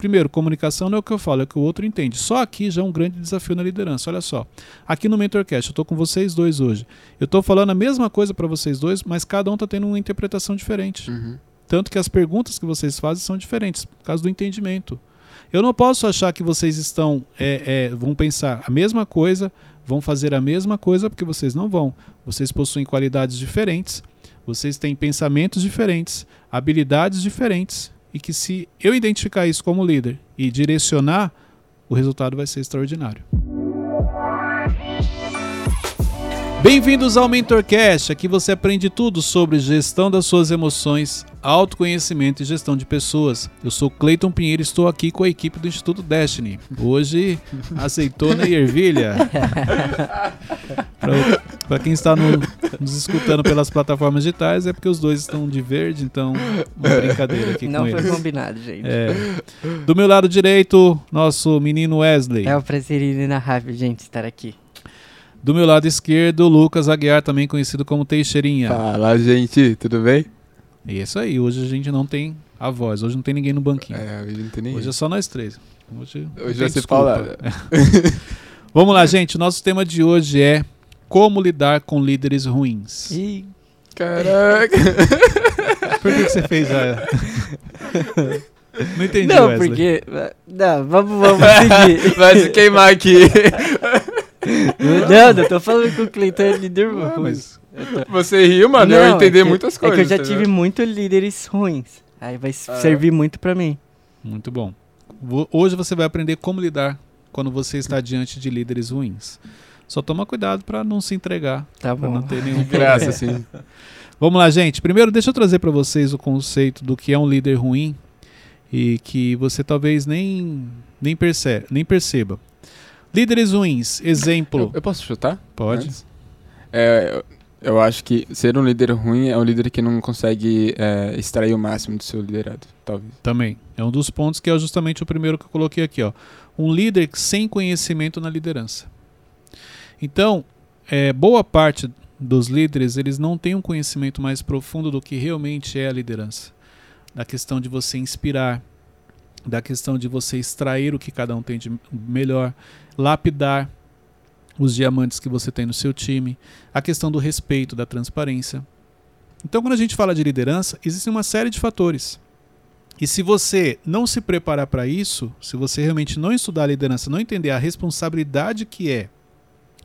primeiro, comunicação não é o que eu falo, é o que o outro entende. Só aqui já é um grande desafio na liderança. Olha só. Aqui no Mentorcast, eu estou com vocês dois hoje. Eu estou falando a mesma coisa para vocês dois, mas cada um está tendo uma interpretação diferente. Uhum. Tanto que as perguntas que vocês fazem são diferentes, por causa do entendimento. Eu não posso achar que vocês estão. é, é, vão pensar a mesma coisa, vão fazer a mesma coisa, porque vocês não vão. Vocês possuem qualidades diferentes, vocês têm pensamentos diferentes, habilidades diferentes. E que se eu identificar isso como líder e direcionar, o resultado vai ser extraordinário. Bem-vindos ao MentorCast. Aqui você aprende tudo sobre gestão das suas emoções, autoconhecimento e gestão de pessoas. Eu sou Cleiton Pinheiro e estou aqui com a equipe do Instituto Destiny. Hoje, azeitona e ervilha. Para quem está no- nos escutando pelas plataformas digitais, é porque os dois estão de verde, então uma brincadeira aqui Não com foi eles. combinado, gente. É. Do meu lado direito, nosso menino Wesley. É um prazer inenarrável, gente, estar aqui. Do meu lado esquerdo, Lucas Aguiar, também conhecido como Teixeirinha. Fala, gente, tudo bem? É isso aí, hoje a gente não tem a voz, hoje não tem ninguém no banquinho. É, hoje não tem nem. Hoje é só nós três. Hoje, Hoje vai ser paulada. Vamos lá, gente. O nosso tema de hoje é como lidar com líderes ruins. E Caraca! Por que, que você fez já? Não entendi, não, Wesley. porque. Não, vamos, vamos seguir. Vai se queimar aqui. Não, não tô falando que o Cleiton é líder ruim. mas Eu tô- Você riu, mano, Não, eu entendi é que- muitas É coisas. que eu já tá tive vendo? muito líderes ruins. Aí vai Ah. servir muito pra mim. Muito bom. Hoje você vai aprender como lidar quando você está diante de líderes ruins. Só toma cuidado para não se entregar, Tá para não ter nenhum Graça, assim. Vamos lá, gente. Primeiro, deixa eu trazer para vocês o conceito do que é um líder ruim e que você talvez nem, nem, perce nem perceba. Líderes ruins, exemplo. Eu, eu posso chutar? Pode. Antes? É, eu, eu acho que ser um líder ruim é um líder que não consegue é, extrair o máximo do seu liderado, talvez. Também. É um dos pontos que é justamente o primeiro que eu coloquei aqui. Ó. Um líder sem conhecimento na liderança. Então, é, boa parte dos líderes eles não têm um conhecimento mais profundo do que realmente é a liderança. Da questão de você inspirar, da questão de você extrair o que cada um tem de melhor, lapidar os diamantes que você tem no seu time, a questão do respeito, da transparência. Então, quando a gente fala de liderança, existe uma série de fatores. E se você não se preparar para isso, se você realmente não estudar a liderança, não entender a responsabilidade que é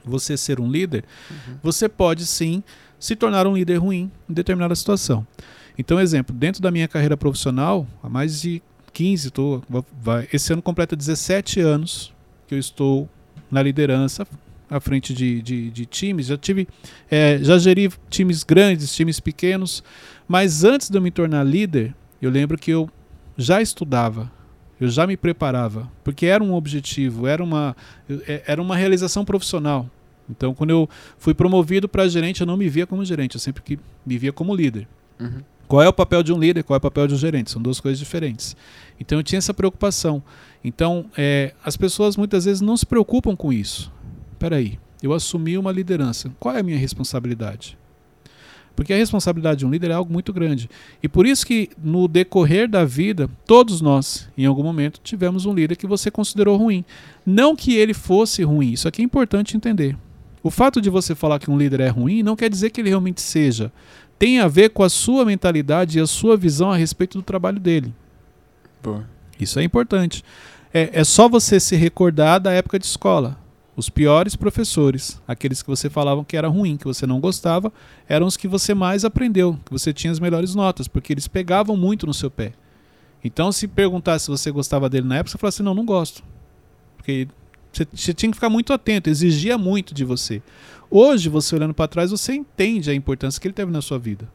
você ser um líder, você pode sim se tornar um líder ruim em determinada situação. Então, exemplo, dentro da minha carreira profissional, há mais de 15, tô, vai, esse ano completa 17 anos que eu estou na liderança, à frente de, de, de times. Já tive, é, já geri times grandes, times pequenos, mas antes de eu me tornar líder, eu lembro que eu já estudava, eu já me preparava, porque era um objetivo, era uma, é- era uma realização profissional. Então, quando eu fui promovido para gerente, eu não me via como gerente, eu sempre que me via como líder. Uhum. Qual é o papel de um líder, qual é o papel de um gerente? São duas coisas diferentes. Então eu tinha essa preocupação. Então é, as pessoas muitas vezes não se preocupam com isso. Peraí, eu assumi uma liderança. Qual é a minha responsabilidade? Porque a responsabilidade de um líder é algo muito grande. E por isso que no decorrer da vida, todos nós, em algum momento, tivemos um líder que você considerou ruim. Não que ele fosse ruim, isso aqui é importante entender. O fato de você falar que um líder é ruim não quer dizer que ele realmente seja tem a ver com a sua mentalidade e a sua visão a respeito do trabalho dele. Boa. Isso é importante. É, é só você se recordar da época de escola. Os piores professores, aqueles que você falava que era ruim, que você não gostava, eram os que você mais aprendeu, que você tinha as melhores notas, porque eles pegavam muito no seu pé. Então, se perguntasse se você gostava dele na época, você falasse assim, não, não gosto. Porque você, você tinha que ficar muito atento, exigia muito de você. Hoje, você olhando para trás, você entende a importância que ele teve na sua vida.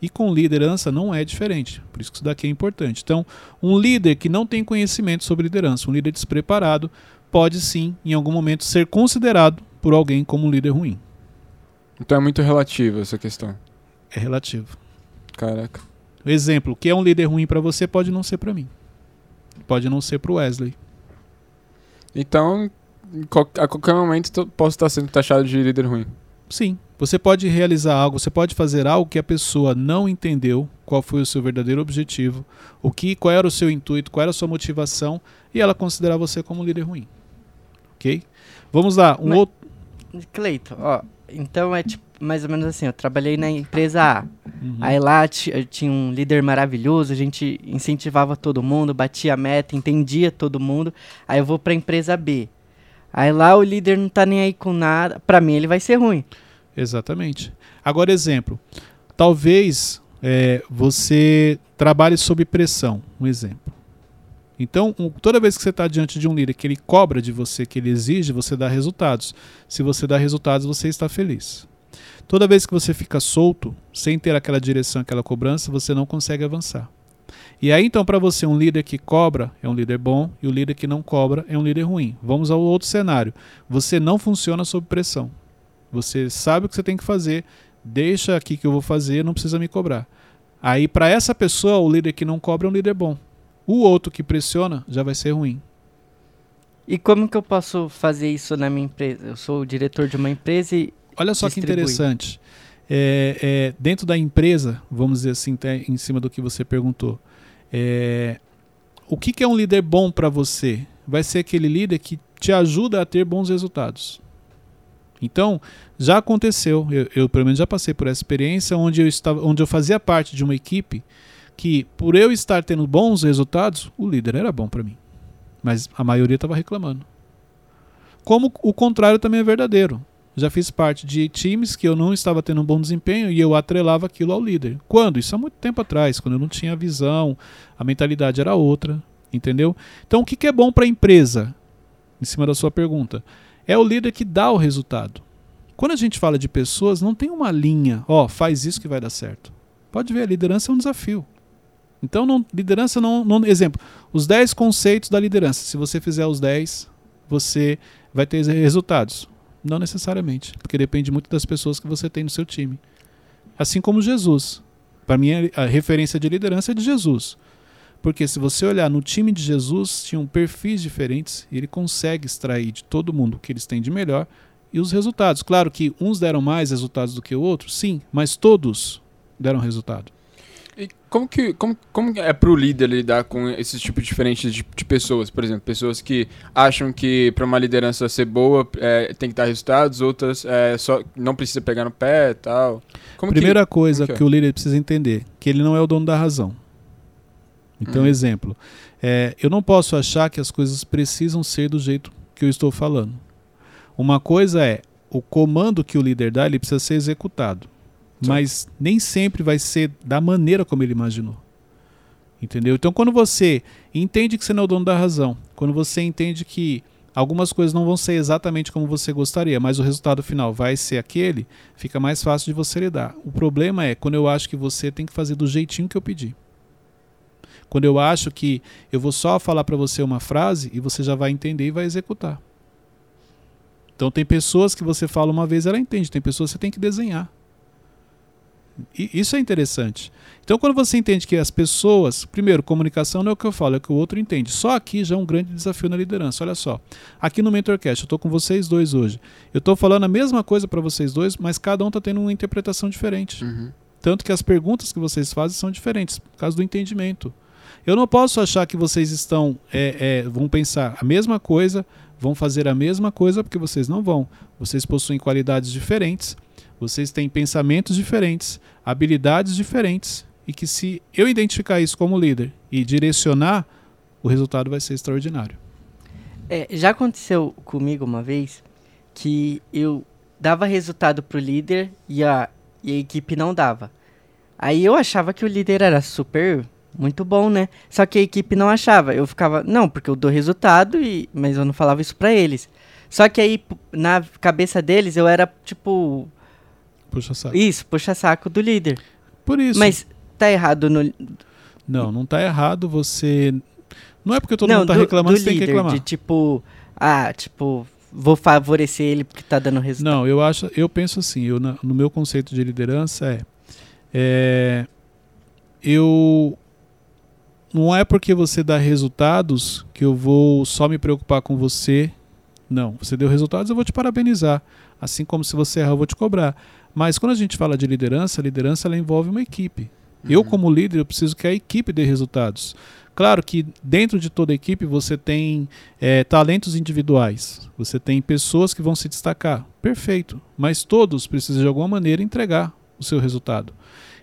E com liderança não é diferente. Por isso que isso daqui é importante. Então, um líder que não tem conhecimento sobre liderança, um líder despreparado, pode sim, em algum momento, ser considerado por alguém como um líder ruim. Então é muito relativo essa questão. É relativo. Caraca. Exemplo, o que é um líder ruim para você pode não ser para mim. Pode não ser para Wesley. Então, a qualquer momento posso estar sendo taxado de líder ruim. Sim, Você pode realizar algo, você pode fazer algo que a pessoa não entendeu qual foi o seu verdadeiro objetivo, o que, qual era o seu intuito, qual era a sua motivação, e ela considerar você como um líder ruim. Ok? Vamos lá, um Mas- outro. Cleito, ó, então é tipo, mais ou menos assim, eu trabalhei na empresa A. Uhum. Aí lá eu tinha um líder maravilhoso, a gente incentivava todo mundo, batia a meta, entendia todo mundo. Aí eu vou pra empresa B. Aí lá o líder não tá nem aí com nada. Pra mim ele vai ser ruim. Exatamente. Agora, exemplo. Talvez é, você trabalhe sob pressão. Um exemplo. Então, toda vez que você está diante de um líder que ele cobra de você, que ele exige, você dá resultados. Se você dá resultados, você está feliz. Toda vez que você fica solto, sem ter aquela direção, aquela cobrança, você não consegue avançar. E aí, então, para você, um líder que cobra é um líder bom e o líder que não cobra é um líder ruim. Vamos ao outro cenário. Você não funciona sob pressão. Você sabe o que você tem que fazer, deixa aqui que eu vou fazer, não precisa me cobrar. Aí, para essa pessoa, o líder que não cobra é um líder bom. O outro que pressiona já vai ser ruim. E como que eu posso fazer isso na minha empresa? Eu sou o diretor de uma empresa e Olha só que Distribui. interessante. É, é, dentro da empresa, vamos dizer assim, até em cima do que você perguntou, é, o que, que é um líder bom para você? Vai ser aquele líder que te ajuda a ter bons resultados. Então, já aconteceu, eu, eu pelo menos já passei por essa experiência onde eu, estava, onde eu fazia parte de uma equipe que, por eu estar tendo bons resultados, o líder era bom para mim. Mas a maioria estava reclamando. Como o contrário também é verdadeiro. Já fiz parte de times que eu não estava tendo um bom desempenho e eu atrelava aquilo ao líder. Quando? Isso há muito tempo atrás, quando eu não tinha visão, a mentalidade era outra, entendeu? Então, o que que é bom para a empresa? Em cima da sua pergunta, é o líder que dá o resultado. Quando a gente fala de pessoas, não tem uma linha, ó, faz isso que vai dar certo. Pode ver, a liderança é um desafio. Então, não, liderança não, não. Exemplo, os 10 conceitos da liderança. Se você fizer os 10, você vai ter resultados. Não necessariamente, porque depende muito das pessoas que você tem no seu time. Assim como Jesus. Para mim, a referência de liderança é de Jesus. Porque se você olhar no time de Jesus, tinham perfis diferentes e ele consegue extrair de todo mundo o que eles têm de melhor e os resultados. Claro que uns deram mais resultados do que o outro, sim, mas todos deram resultado. E como que como, como é pro líder lidar com esses tipos diferentes de, de pessoas? Por exemplo, pessoas que acham que para uma liderança ser boa é, tem que dar resultados, outras é, só não precisa pegar no pé e tal. Como Primeira coisa como que que, é? o líder precisa entender, que ele não é o dono da razão. Então, Uhum. exemplo, é, eu não posso achar que as coisas precisam ser do jeito que eu estou falando. Uma coisa é, o comando que o líder dá, ele precisa ser executado. Certo. Mas nem sempre vai ser da maneira como ele imaginou. Entendeu? Então, quando você entende que você não é o dono da razão, quando você entende que algumas coisas não vão ser exatamente como você gostaria, mas o resultado final vai ser aquele, fica mais fácil de você lidar. O problema é quando eu acho que você tem que fazer do jeitinho que eu pedi. Quando eu acho que eu vou só falar para você uma frase e você já vai entender e vai executar. Então tem pessoas que você fala uma vez, ela entende, tem pessoas que você tem que desenhar. E isso é interessante. Então, quando você entende que as pessoas, primeiro, comunicação não é o que eu falo, é o que o outro entende. Só aqui já é um grande desafio na liderança. Olha só, aqui no Mentorcast, eu estou com vocês dois hoje. Eu estou falando a mesma coisa para vocês dois, mas cada um está tendo uma interpretação diferente. Uhum. Tanto que as perguntas que vocês fazem são diferentes, por causa do entendimento. Eu não posso achar que vocês estão, é, é, vão pensar a mesma coisa, vão fazer a mesma coisa, porque vocês não vão. Vocês possuem qualidades diferentes, vocês têm pensamentos diferentes, habilidades diferentes, e que se eu identificar isso como líder e direcionar, o resultado vai ser extraordinário. É, já aconteceu comigo uma vez que eu dava resultado pro líder e a, e a equipe não dava. Aí eu achava que o líder era super, muito bom, né? Só que a equipe não achava. Eu ficava, não, porque eu dou resultado, e, mas eu não falava isso pra eles. Só que aí, na cabeça deles, eu era tipo, Puxa saco. isso, puxa saco do líder. Por isso. Mas tá errado no. Não, não está errado você. Não é porque todo não, mundo está do, reclamando do que você tem que líder, reclamar. de tipo, ah, tipo, vou favorecer ele porque tá dando resultado. Não, eu acho, eu penso assim, eu no meu conceito de liderança é, é, eu não é porque você dá resultados que eu vou só me preocupar com você Não, você deu resultados, eu vou te parabenizar. Assim como se você errar, eu vou te cobrar. Mas quando a gente fala de liderança, a liderança ela envolve uma equipe. Eu, como líder, eu preciso que a equipe dê resultados. Claro que dentro de toda a equipe você tem é, talentos individuais, você tem pessoas que vão se destacar, perfeito, mas todos precisam de alguma maneira entregar o seu resultado.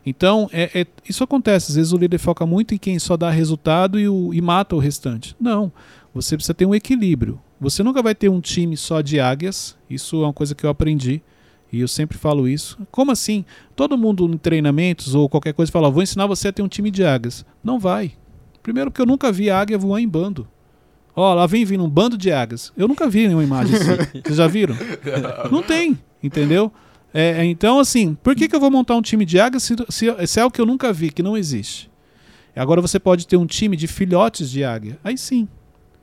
Então, é, é, isso acontece. Às vezes o líder foca muito em quem só dá resultado e, o, e mata o restante. Não. Você precisa ter um equilíbrio. Você nunca vai ter um time só de águias. Isso é uma coisa que eu aprendi. E eu sempre falo isso. Como assim? Todo mundo em treinamentos ou qualquer coisa fala: vou ensinar você a ter um time de águias. Não vai. Primeiro, porque eu nunca vi águia voar em bando. Ó, lá vem vindo um bando de águias. Eu nunca vi nenhuma imagem assim. Vocês já viram? Não tem, entendeu? É, é, então, assim, por que, que eu vou montar um time de águias se, se, se é o que eu nunca vi, que não existe? Agora você pode ter um time de filhotes de águia. Aí sim.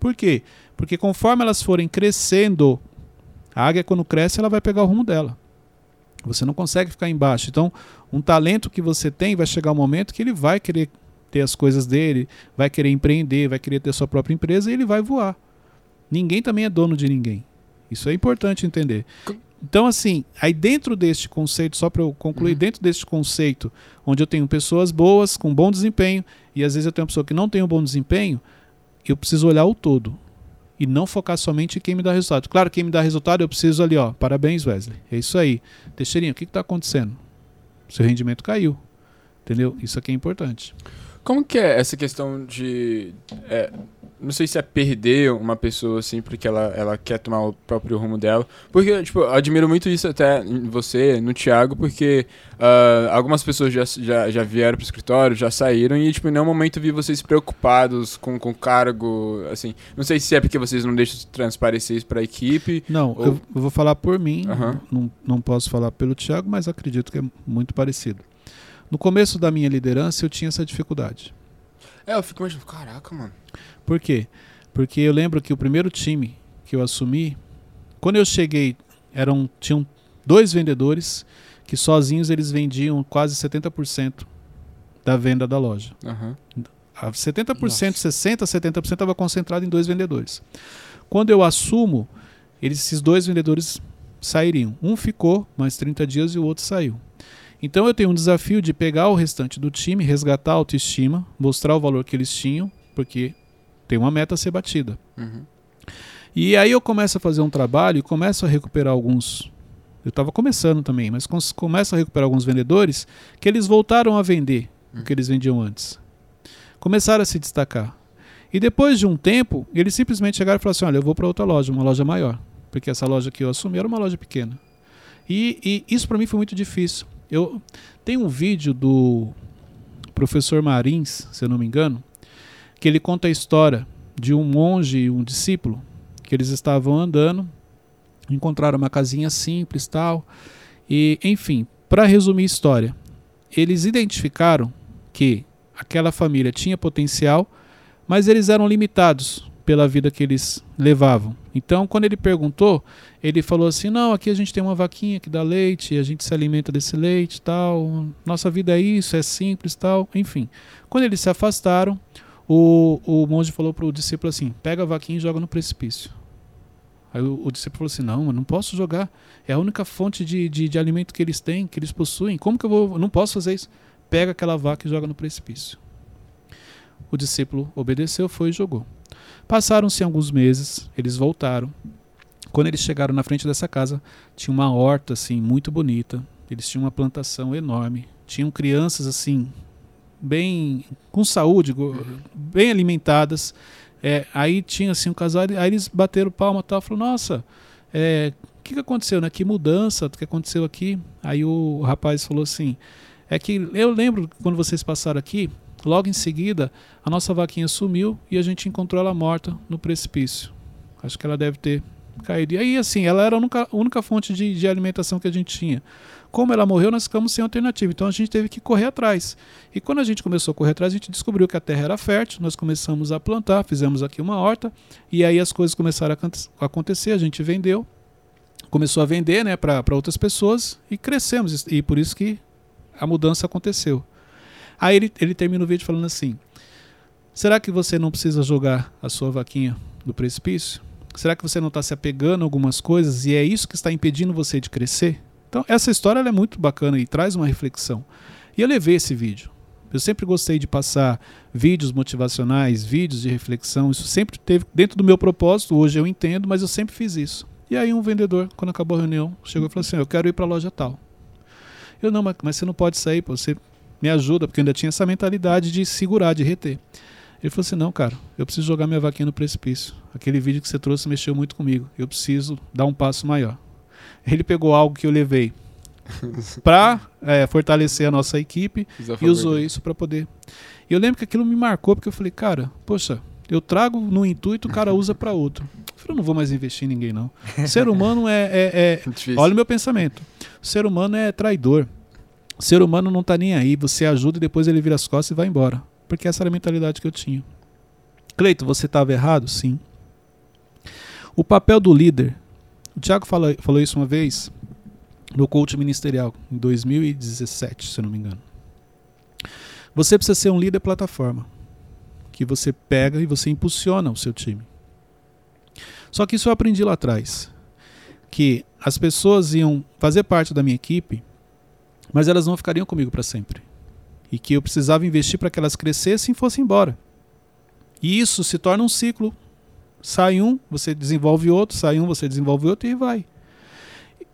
Por quê? Porque conforme elas forem crescendo, a águia quando cresce, ela vai pegar o rumo dela. Você não consegue ficar embaixo. Então, um talento que você tem vai chegar um momento que ele vai querer ter as coisas dele, vai querer empreender, vai querer ter sua própria empresa e ele vai voar. Ninguém também é dono de ninguém. Isso é importante entender. Então, assim, aí dentro deste conceito, só para eu concluir, uhum. dentro deste conceito, onde eu tenho pessoas boas, com bom desempenho, e às vezes eu tenho uma pessoa que não tem um bom desempenho, eu preciso olhar o todo. E não focar somente em quem me dá resultado. Claro, quem me dá resultado, eu preciso ali, ó. Parabéns, Wesley. É isso aí. Teixeirinho, o que está acontecendo? Seu rendimento caiu. Entendeu? Isso aqui é importante. Como que é essa questão de. É, não sei se é perder uma pessoa, assim, porque ela, ela quer tomar o próprio rumo dela. Porque, tipo, eu admiro muito isso até em você, no Thiago, porque uh, algumas pessoas já, já, já vieram pro escritório, já saíram, e, tipo, em nenhum momento vi vocês preocupados com o cargo, assim. Não sei se é porque vocês não deixam transparecer isso pra equipe. Não, ou... eu, eu, vou falar por mim, uhum. não, não posso falar pelo Thiago, mas acredito que é muito parecido. No começo da minha liderança, eu tinha essa dificuldade. É, eu fico imaginando, caraca, mano. Por quê? Porque eu lembro que o primeiro time que eu assumi, quando eu cheguei, eram tinham dois vendedores que sozinhos eles vendiam quase 70% da venda da loja. Uhum. 70%, Nossa. 60%, 70% estava concentrado em dois vendedores. Quando eu assumo, eles, esses dois vendedores sairiam. Um ficou mais 30 dias e o outro saiu. Então eu tenho um desafio de pegar o restante do time, resgatar a autoestima, mostrar o valor que eles tinham, porque tem uma meta a ser batida. Uhum. E aí eu começo a fazer um trabalho e começo a recuperar alguns. Eu estava começando também, mas começo a recuperar alguns vendedores que eles voltaram a vender uhum. o que eles vendiam antes. Começaram a se destacar. E depois de um tempo, eles simplesmente chegaram e falaram assim: olha, eu vou para outra loja, uma loja maior. Porque essa loja que eu assumi era uma loja pequena. E, e isso para mim foi muito difícil. Eu tenho um vídeo do professor Marins, se eu não me engano, que ele conta a história de um monge e um discípulo que eles estavam andando, encontraram uma casinha simples, tal, e enfim, para resumir a história, eles identificaram que aquela família tinha potencial, mas eles eram limitados pela vida que eles levavam. Então, quando ele perguntou, ele falou assim: "Não, aqui a gente tem uma vaquinha que dá leite, a gente se alimenta desse leite, tal. Nossa vida é isso, é simples, tal". Enfim, quando eles se afastaram, o, o monge falou para o discípulo assim: "Pega a vaquinha e joga no precipício". Aí o, o discípulo falou assim: "Não, eu não posso jogar. É a única fonte de, de, de alimento que eles têm, que eles possuem. Como que eu vou? Não posso fazer isso. Pega aquela vaca e joga no precipício". O discípulo obedeceu, foi e jogou. Passaram-se alguns meses, eles voltaram. Quando eles chegaram na frente dessa casa, tinha uma horta assim muito bonita. Eles tinham uma plantação enorme. Tinham crianças assim bem com saúde, bem alimentadas. É, aí tinha assim um casal, aí eles bateram palma tal, falou: "Nossa, é, o que, que aconteceu, né? Que mudança, o que aconteceu aqui?" Aí o rapaz falou assim: "É que eu lembro quando vocês passaram aqui, Logo em seguida, a nossa vaquinha sumiu e a gente encontrou ela morta no precipício. Acho que ela deve ter caído. E aí, assim, ela era a única, única fonte de, de alimentação que a gente tinha. Como ela morreu, nós ficamos sem alternativa. Então a gente teve que correr atrás. E quando a gente começou a correr atrás, a gente descobriu que a terra era fértil. Nós começamos a plantar, fizemos aqui uma horta. E aí as coisas começaram a acontecer. A gente vendeu, começou a vender né, para outras pessoas e crescemos. E por isso que a mudança aconteceu. Aí ele, ele termina o vídeo falando assim: Será que você não precisa jogar a sua vaquinha do precipício? Será que você não está se apegando a algumas coisas e é isso que está impedindo você de crescer? Então, essa história é muito bacana e traz uma reflexão. E eu levei esse vídeo. Eu sempre gostei de passar vídeos motivacionais, vídeos de reflexão. Isso sempre teve dentro do meu propósito. Hoje eu entendo, mas eu sempre fiz isso. E aí um vendedor, quando acabou a reunião, chegou e falou assim: "Eu quero ir para a loja tal". Eu não, mas, mas você não pode sair, pô, você me ajuda, porque eu ainda tinha essa mentalidade de segurar, de reter. Ele falou assim: "Não, cara, eu preciso jogar minha vaquinha no precipício. Aquele vídeo que você trouxe mexeu muito comigo. Eu preciso dar um passo maior". Ele pegou algo que eu levei para é, fortalecer a nossa equipe e usou isso para poder. E eu lembro que aquilo me marcou porque eu falei, cara, poxa, eu trago no intuito, o cara usa para outro. Eu falei, eu não vou mais investir em ninguém não. O ser humano é, é, é olha o meu pensamento. O ser humano é traidor. O ser humano não tá nem aí. Você ajuda e depois ele vira as costas e vai embora. Porque essa era a mentalidade que eu tinha. Cleito, você estava errado? Sim. O papel do líder. O Tiago falou, falou isso uma vez no coach ministerial, em 2017, se eu não me engano. Você precisa ser um líder plataforma, que você pega e você impulsiona o seu time. Só que isso eu aprendi lá atrás, que as pessoas iam fazer parte da minha equipe, mas elas não ficariam comigo para sempre. E que eu precisava investir para que elas crescessem e fossem embora. E isso se torna um ciclo. Sai um, você desenvolve outro, sai um, você desenvolve outro e vai.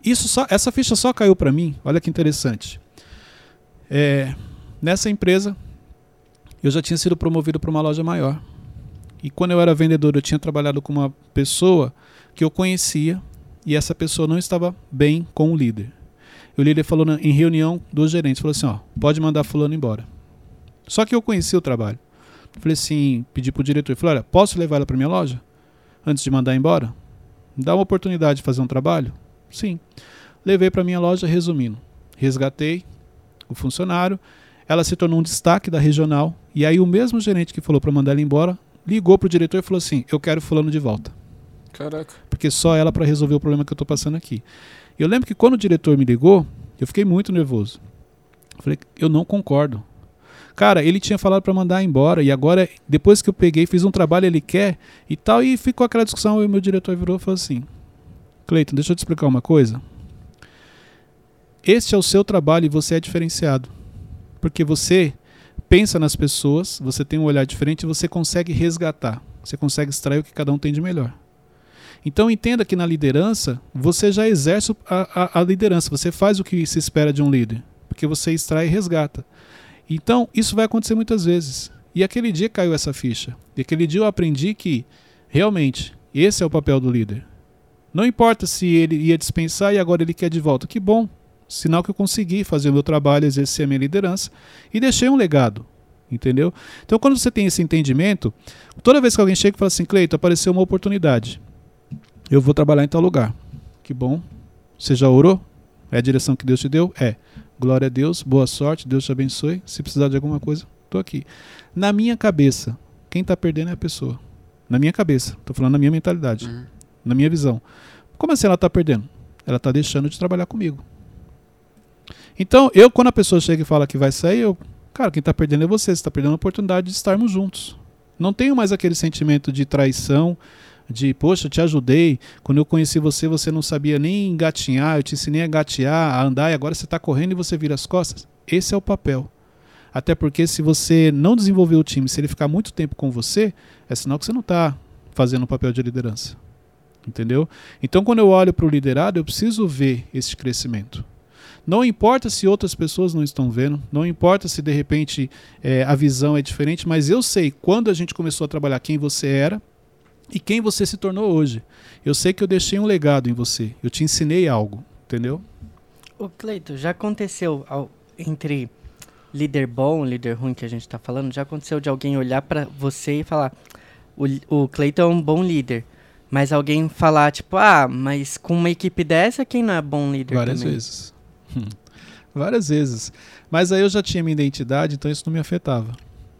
Isso só, essa ficha só caiu para mim. Olha que interessante. É, nessa empresa, eu já tinha sido promovido para uma loja maior. E quando eu era vendedor, eu tinha trabalhado com uma pessoa que eu conhecia e essa pessoa não estava bem com o líder. O líder falou na, em reunião dos gerentes, falou assim, ó, pode mandar fulano embora. Só que eu conhecia o trabalho. Falei assim, pedi pro diretor, falei, olha, posso levar ela para minha loja antes de mandar embora? Dá uma oportunidade de fazer um trabalho? Sim. Levei para minha loja, resumindo. Resgatei o funcionário, ela se tornou um destaque da regional, e aí o mesmo gerente que falou para mandar ela embora ligou para o diretor e falou assim: Eu quero fulano de volta. Caraca. Porque só ela para resolver o problema que eu estou passando aqui. Eu lembro que quando o diretor me ligou, eu fiquei muito nervoso. Eu falei: Eu não concordo. Cara, ele tinha falado para mandar embora e agora, depois que eu peguei, fiz um trabalho, ele quer e tal, e ficou aquela discussão. E o meu diretor virou e falou assim: Cleiton, deixa eu te explicar uma coisa. Este é o seu trabalho e você é diferenciado. Porque você pensa nas pessoas, você tem um olhar diferente e você consegue resgatar. Você consegue extrair o que cada um tem de melhor. Então entenda que na liderança, você já exerce a, a, a liderança, você faz o que se espera de um líder. Porque você extrai e resgata. Então, isso vai acontecer muitas vezes. E aquele dia caiu essa ficha. E aquele dia eu aprendi que, realmente, esse é o papel do líder. Não importa se ele ia dispensar e agora ele quer de volta. Que bom. Sinal que eu consegui fazer o meu trabalho, exercer a minha liderança e deixei um legado. Entendeu? Então, quando você tem esse entendimento, toda vez que alguém chega e fala assim, Cleito, apareceu uma oportunidade. Eu vou trabalhar em tal lugar. Que bom. Você já orou? É a direção que Deus te deu? É. Glória a Deus, boa sorte, Deus te abençoe. Se precisar de alguma coisa, estou aqui. Na minha cabeça, quem está perdendo é a pessoa. Na minha cabeça, estou falando na minha mentalidade. Uhum na minha visão. Como assim ela está perdendo? Ela está deixando de trabalhar comigo. Então, eu, quando a pessoa chega e fala que vai sair, eu, cara, quem está perdendo é você, você está perdendo a oportunidade de estarmos juntos. Não tenho mais aquele sentimento de traição, de, poxa, eu te ajudei, quando eu conheci você, você não sabia nem engatinhar, eu te ensinei a gatear, a andar, e agora você está correndo e você vira as costas. Esse é o papel. Até porque se você não desenvolver o time, se ele ficar muito tempo com você, é sinal que você não está fazendo o papel de liderança. Entendeu? Então, quando eu olho para o liderado, eu preciso ver esse crescimento. Não importa se outras pessoas não estão vendo, não importa se de repente é, a visão é diferente, mas eu sei quando a gente começou a trabalhar quem você era e quem você se tornou hoje. Eu sei que eu deixei um legado em você, eu te ensinei algo, entendeu? O Cleito, já aconteceu ao, entre líder bom, líder ruim que a gente está falando, já aconteceu de alguém olhar para você e falar: o, o Cleito é um bom líder. Mas alguém falar, tipo, ah, mas com uma equipe dessa, quem não é bom líder Várias também? vezes. Várias vezes. Mas aí eu já tinha minha identidade, então isso não me afetava.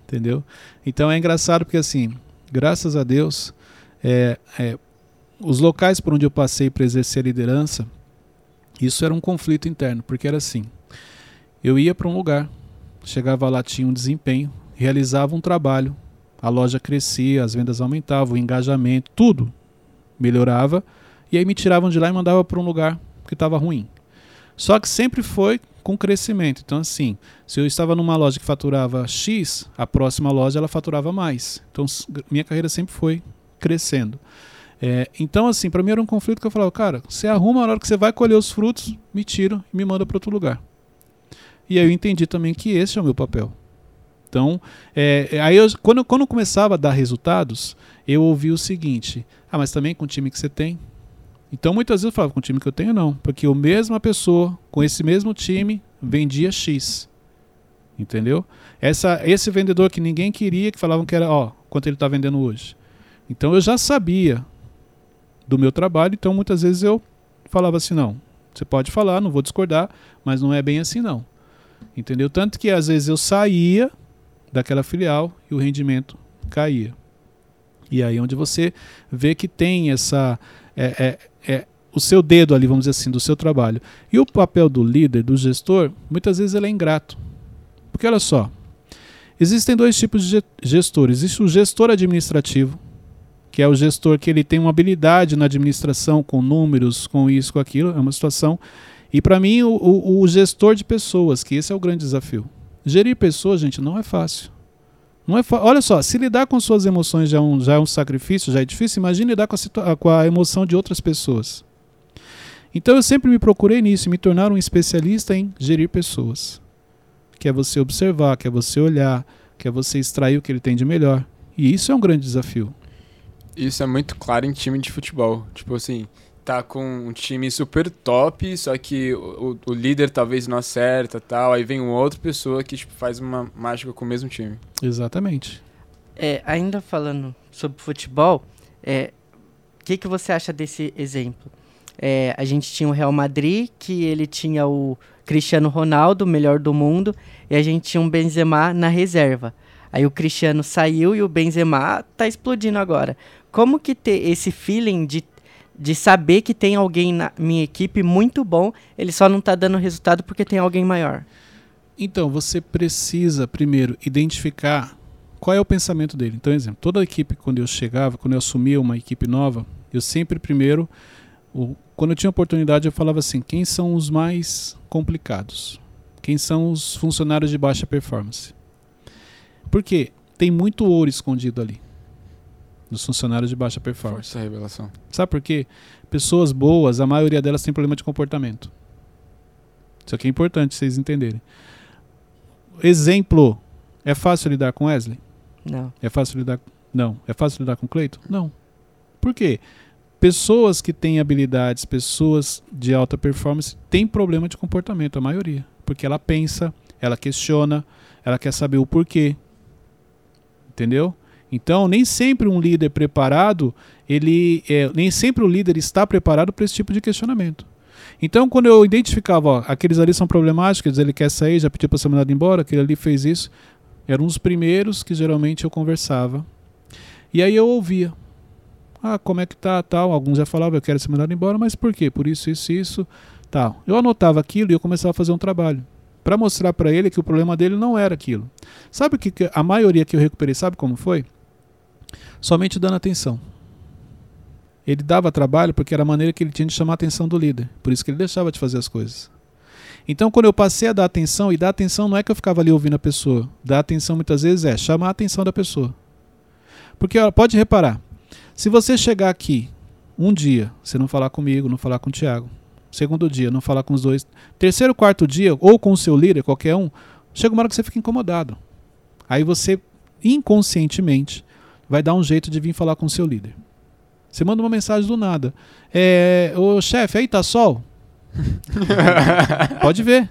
Entendeu? Então é engraçado porque, assim, graças a Deus, é, é, os locais por onde eu passei para exercer a liderança, isso era um conflito interno, porque era assim: eu ia para um lugar, chegava lá, tinha um desempenho, realizava um trabalho, a loja crescia, as vendas aumentavam, o engajamento, tudo melhorava, e aí me tiravam de lá e mandavam para um lugar que estava ruim. Só que sempre foi com crescimento. Então, assim, se eu estava numa loja que faturava X, a próxima loja ela faturava mais. Então, minha carreira sempre foi crescendo. É, então, assim, para mim era um conflito que eu falava, cara, você arruma na hora que você vai colher os frutos, me tira e me manda para outro lugar. E aí eu entendi também que esse é o meu papel. Então, é, aí eu, quando, quando eu começava a dar resultados, eu ouvi o seguinte: ah, mas também com o time que você tem. Então, muitas vezes eu falava com o time que eu tenho, não. Porque a mesma pessoa, com esse mesmo time, vendia X. Entendeu? Essa, esse vendedor que ninguém queria, que falavam que era, ó, quanto ele está vendendo hoje. Então, eu já sabia do meu trabalho, então muitas vezes eu falava assim: não, você pode falar, não vou discordar, mas não é bem assim, não. Entendeu? Tanto que às vezes eu saía daquela filial e o rendimento caía. E aí onde você vê que tem essa é, é, é, o seu dedo ali, vamos dizer assim, do seu trabalho. E o papel do líder, do gestor, muitas vezes ele é ingrato. Porque olha só, existem dois tipos de gestores. Existe o gestor administrativo, que é o gestor que ele tem uma habilidade na administração com números, com isso, com aquilo, é uma situação. E para mim, o, o, o gestor de pessoas, que esse é o grande desafio. Gerir pessoas, gente, não é fácil. Não é Olha só, se lidar com suas emoções já é um, já é um sacrifício, já é difícil, imagine lidar com a, com a emoção de outras pessoas. Então eu sempre me procurei nisso, me tornar um especialista em gerir pessoas. Que é você observar, que é você olhar, que é você extrair o que ele tem de melhor. E isso é um grande desafio. Isso é muito claro em time de futebol. Tipo assim, tá com um time super top, só que o, o líder talvez não acerta tal, aí vem uma outra pessoa que tipo, faz uma mágica com o mesmo time. Exatamente. É, ainda falando sobre futebol, o é, que, que você acha desse exemplo? É, a gente tinha o Real Madrid, que ele tinha o Cristiano Ronaldo, melhor do mundo, e a gente tinha um Benzema na reserva. Aí o Cristiano saiu e o Benzema tá explodindo agora. Como que ter esse feeling de de saber que tem alguém na minha equipe muito bom, ele só não está dando resultado porque tem alguém maior. Então, você precisa primeiro identificar qual é o pensamento dele. Então, exemplo, toda a equipe, quando eu chegava, quando eu assumia uma equipe nova, eu sempre primeiro, o, quando eu tinha oportunidade, eu falava assim: quem são os mais complicados? Quem são os funcionários de baixa performance? Porque tem muito ouro escondido ali dos funcionários de baixa performance. Força revelação. Sabe por quê? Pessoas boas, a maioria delas tem problema de comportamento. Isso aqui é importante vocês entenderem. Exemplo. É fácil lidar com Wesley? Não. É fácil lidar Não. É fácil lidar com Cleiton? Não. Por quê? Pessoas que têm habilidades, pessoas de alta performance, têm problema de comportamento, a maioria. Porque ela pensa, ela questiona, ela quer saber o porquê. Entendeu? Então, nem sempre um líder preparado, ele é, nem sempre o líder está preparado para esse tipo de questionamento. Então, quando eu identificava, ó, aqueles ali são problemáticos, ele quer sair, já pediu para ser mandado embora, aquele ali fez isso, eram os primeiros que geralmente eu conversava. E aí eu ouvia. Ah, como é que tá, tal. Alguns já falavam, eu quero ser mandado embora, mas por quê? Por isso, isso, isso, tal. Eu anotava aquilo e eu começava a fazer um trabalho para mostrar para ele que o problema dele não era aquilo. Sabe que a maioria que eu recuperei, sabe como foi? Somente dando atenção. Ele dava trabalho porque era a maneira que ele tinha de chamar a atenção do líder. Por isso que ele deixava de fazer as coisas. Então, quando eu passei a dar atenção, e dar atenção não é que eu ficava ali ouvindo a pessoa. Dar atenção muitas vezes é chamar a atenção da pessoa. Porque, ó, pode reparar, se você chegar aqui um dia, você não falar comigo, não falar com o Tiago, segundo dia, não falar com os dois, terceiro, quarto dia, ou com o seu líder, qualquer um, chega uma hora que você fica incomodado. Aí você, inconscientemente, vai dar um jeito de vir falar com o seu líder. Você manda uma mensagem do nada. É, o chefe, aí tá sol? Pode ver.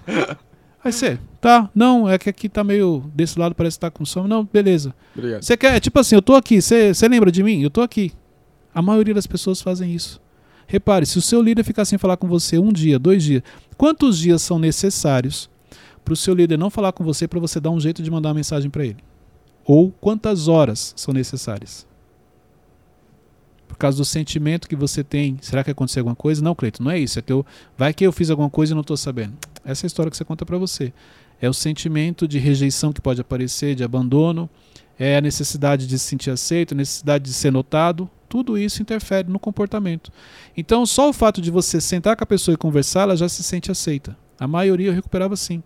Aí você, tá, não, é que aqui tá meio. Desse lado parece que tá com som. Não, beleza. Obrigado. Você quer, tipo assim, eu tô aqui, você lembra de mim? Eu tô aqui. A maioria das pessoas fazem isso. Repare, se o seu líder ficar sem falar com você um dia, dois dias, quantos dias são necessários para o seu líder não falar com você para você dar um jeito de mandar uma mensagem para ele? Ou quantas horas são necessárias. Por causa do sentimento que você tem, será que aconteceu alguma coisa? Não, Cleiton, não é isso. É que eu, vai que eu fiz alguma coisa e não estou sabendo. Essa é a história que você conta para você. É o sentimento de rejeição que pode aparecer, de abandono, é a necessidade de se sentir aceito, a necessidade de ser notado. Tudo isso interfere no comportamento. Então, só o fato de você sentar com a pessoa e conversar, ela já se sente aceita. A maioria eu recuperava sim.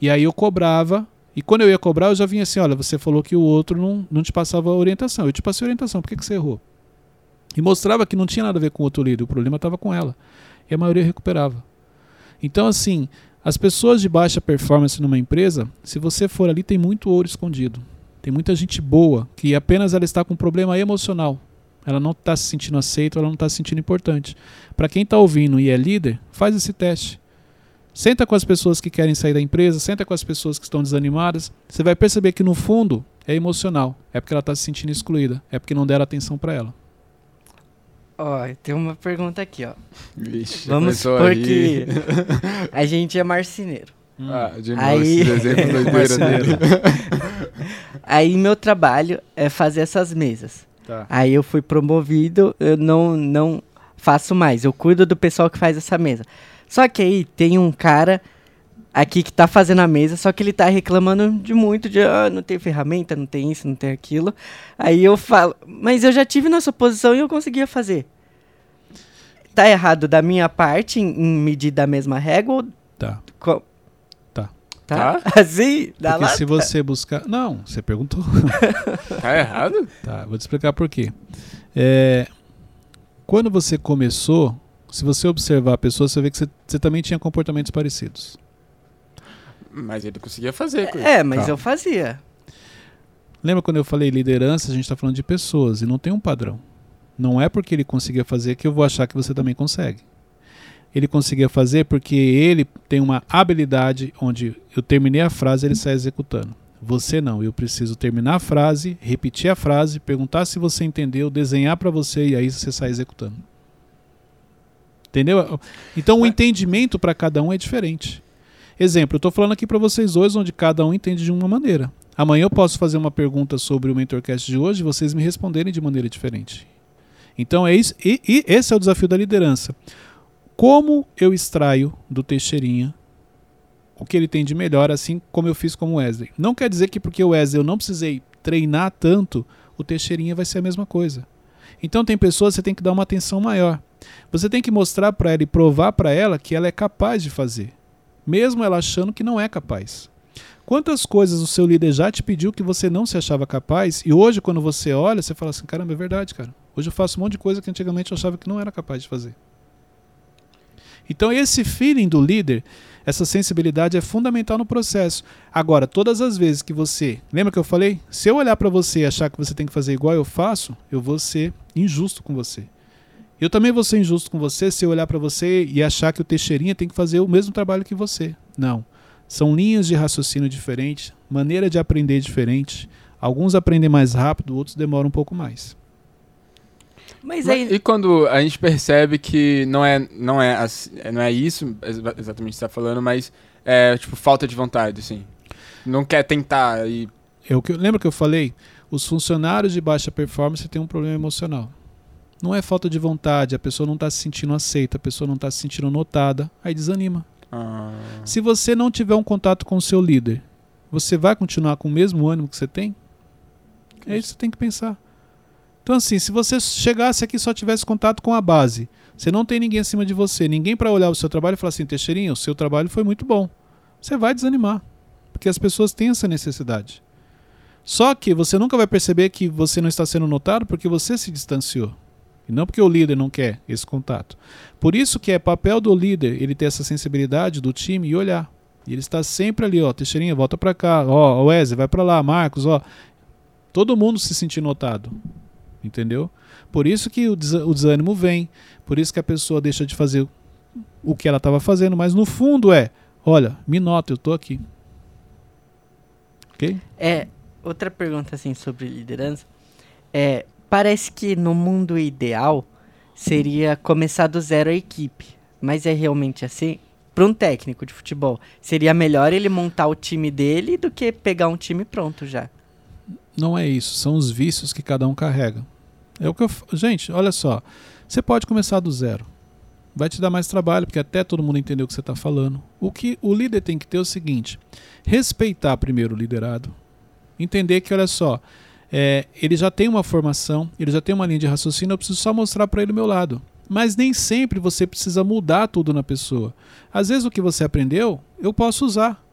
E aí eu cobrava, e quando eu ia cobrar, eu já vinha assim: olha, você falou que o outro não, não te passava orientação. Eu te passei orientação, por que, que você errou? E mostrava que não tinha nada a ver com o outro líder, o problema estava com ela. E a maioria recuperava. Então, assim, as pessoas de baixa performance numa empresa, se você for ali, tem muito ouro escondido. Tem muita gente boa que apenas ela está com um problema emocional. Ela não está se sentindo aceita, ela não está se sentindo importante. Para quem está ouvindo e é líder, faz esse teste. Senta com as pessoas que querem sair da empresa, senta com as pessoas que estão desanimadas. Você vai perceber que no fundo é emocional. É porque ela está se sentindo excluída. É porque não deram atenção para ela. Ó, tem uma pergunta aqui, ó. Vixe, Vamos supor aí. que a gente é marceneiro. Ah, de novo Aí- esse exemplo doideira dele. Aí meu trabalho é fazer essas mesas. Tá. Aí eu fui promovido, eu não, não faço mais. Eu cuido do pessoal que faz essa mesa. Só que aí tem um cara aqui que tá fazendo a mesa, só que ele tá reclamando de muito, de ah, não tem ferramenta, não tem isso, não tem aquilo. Aí eu falo, mas eu já tive nessa posição e eu conseguia fazer. Tá errado da minha parte em, em medir da mesma régua ou Tá. co- Tá. Tá? Assim? Dá Porque lá? se você buscar. Não, você perguntou. Tá errado? Tá, vou te explicar por quê. É, quando você começou, se você observar a pessoa, você vê que você, você também tinha comportamentos parecidos. Mas ele conseguia fazer. coisa. É, mas Tá. eu fazia. Lembra quando eu falei liderança, a gente está falando de pessoas e não tem um padrão. Não é porque ele conseguia fazer que eu vou achar que você também consegue. Ele conseguia fazer porque ele tem uma habilidade onde eu terminei a frase ele sai executando. Você não, eu preciso terminar a frase, repetir a frase, perguntar se você entendeu, desenhar para você e aí você sai executando. Entendeu? Então o entendimento para cada um é diferente. Exemplo, eu estou falando aqui para vocês dois onde cada um entende de uma maneira. Amanhã eu posso fazer uma pergunta sobre o Mentorcast de hoje e vocês me responderem de maneira diferente. Então é isso, e, e esse é o desafio da liderança. Como eu extraio do Teixeirinha o que ele tem de melhor, assim como eu fiz com o Wesley. Não quer dizer que porque o Wesley eu não precisei treinar tanto, o Teixeirinha vai ser a mesma coisa. Então tem pessoas que você tem que dar uma atenção maior. Você tem que mostrar para ela e provar para ela que ela é capaz de fazer, mesmo ela achando que não é capaz. Quantas coisas o seu líder já te pediu que você não se achava capaz e hoje quando você olha, você fala assim, caramba, é verdade, cara. Hoje eu faço um monte de coisa que antigamente eu achava que não era capaz de fazer. Então esse feeling do líder, essa sensibilidade é fundamental no processo. Agora, todas as vezes que você, lembra que eu falei? Se eu olhar para você e achar que você tem que fazer igual eu faço, eu vou ser injusto com você. Eu também vou ser injusto com você se eu olhar para você e achar que o Teixeirinha tem que fazer o mesmo trabalho que você. Não. São linhas de raciocínio diferentes, maneira de aprender diferente. Alguns aprendem mais rápido, outros demoram um pouco mais. Mas Mas- aí. E quando a gente percebe que não é, não é, assim- não é isso exa- exatamente que você tá falando, mas é tipo falta de vontade, assim. Não quer tentar e. É o que eu- lembra que eu falei? Os funcionários de baixa performance têm um problema emocional. Não é falta de vontade, a pessoa não está se sentindo aceita, a pessoa não está se sentindo notada, aí desanima. Ah, Se você não tiver um contato com o seu líder, você vai continuar com o mesmo ânimo que você tem? É isso que você tem que pensar. Então, assim, se você chegasse aqui e só tivesse contato com a base, você não tem ninguém acima de você, ninguém para olhar o seu trabalho e falar assim: Teixeirinho, o seu trabalho foi muito bom. Você vai desanimar, porque as pessoas têm essa necessidade. Só que você nunca vai perceber que você não está sendo notado porque você se distanciou. E não porque o líder não quer esse contato. Por isso que é papel do líder ele ter essa sensibilidade do time e olhar. E ele está sempre ali, ó, Teixeirinha, volta para cá, ó, Wesley, vai para lá, Marcos, ó. Todo mundo se sentir notado. Entendeu? Por isso que o, desânimo vem, por isso que a pessoa deixa de fazer o que ela estava fazendo, mas no fundo é, olha, me nota, eu tô aqui. OK? É, outra pergunta assim sobre liderança. É, parece que no mundo ideal seria começar do zero a equipe. Mas é realmente assim? Para um técnico de futebol, seria melhor ele montar o time dele do que pegar um time pronto já. Não é isso, são os vícios que cada um carrega. É o que eu, gente, olha só. Você pode começar do zero. Vai te dar mais trabalho, porque até todo mundo entender o que você está falando. O que o líder tem que ter é o seguinte: respeitar primeiro o liderado. Entender que, olha só, é, ele já tem uma formação, ele já tem uma linha de raciocínio, eu preciso só mostrar para ele o meu lado. Mas nem sempre você precisa mudar tudo na pessoa. Às vezes o que você aprendeu, eu posso usar.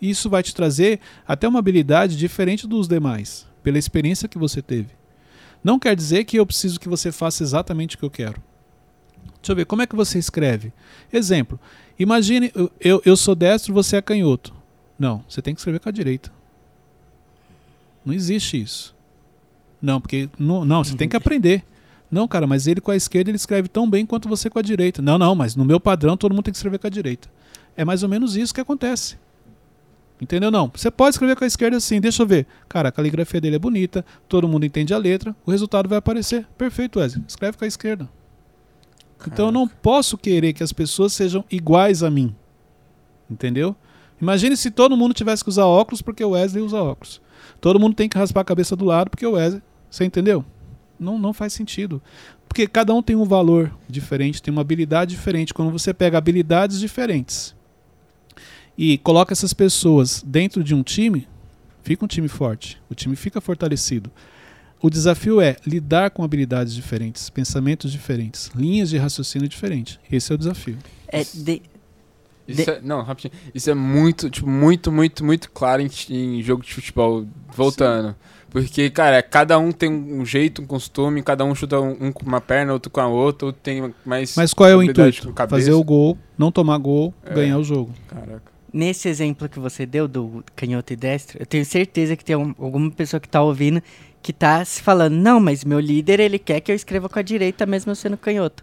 Isso vai te trazer até uma habilidade diferente dos demais, pela experiência que você teve. Não quer dizer que eu preciso que você faça exatamente o que eu quero. Deixa eu ver, como é que você escreve? Exemplo, imagine, eu, eu sou destro, você é canhoto. Não, você tem que escrever com a direita. Não existe isso. Não, porque. Não, não você tem que aprender. Não, cara, mas ele com a esquerda ele escreve tão bem quanto você com a direita. Não, não, mas no meu padrão todo mundo tem que escrever com a direita. É mais ou menos isso que acontece. Entendeu? Não. Você pode escrever com a esquerda assim, deixa eu ver. Cara, a caligrafia dele é bonita, todo mundo entende a letra, o resultado vai aparecer. Perfeito, Wesley. Escreve com a esquerda. Caraca. Então eu não posso querer que as pessoas sejam iguais a mim. Entendeu? Imagine se todo mundo tivesse que usar óculos porque o Wesley usa óculos. Todo mundo tem que raspar a cabeça do lado porque o Wesley. Você entendeu? Não, não faz sentido. Porque cada um tem um valor diferente, tem uma habilidade diferente. Quando você pega habilidades diferentes e coloca essas pessoas dentro de um time, fica um time forte. O time fica fortalecido. O desafio é lidar com habilidades diferentes, pensamentos diferentes, linhas de raciocínio diferentes. Esse é o desafio. É, de, isso é, não, rapidinho. Isso é muito, tipo, muito, muito, muito claro em, em jogo de futebol. Voltando. Sim. Porque, cara, cada um tem um jeito, um costume, cada um chuta um, um com uma perna, outro com a outra, outro tem mais. Mas qual é o intuito? Fazer o gol, não tomar gol, é. ganhar o jogo. Caraca. Nesse exemplo que você deu do canhoto e destro, eu tenho certeza que tem um, alguma pessoa que tá ouvindo que tá se falando, não, mas meu líder ele quer que eu escreva com a direita mesmo eu sendo canhoto.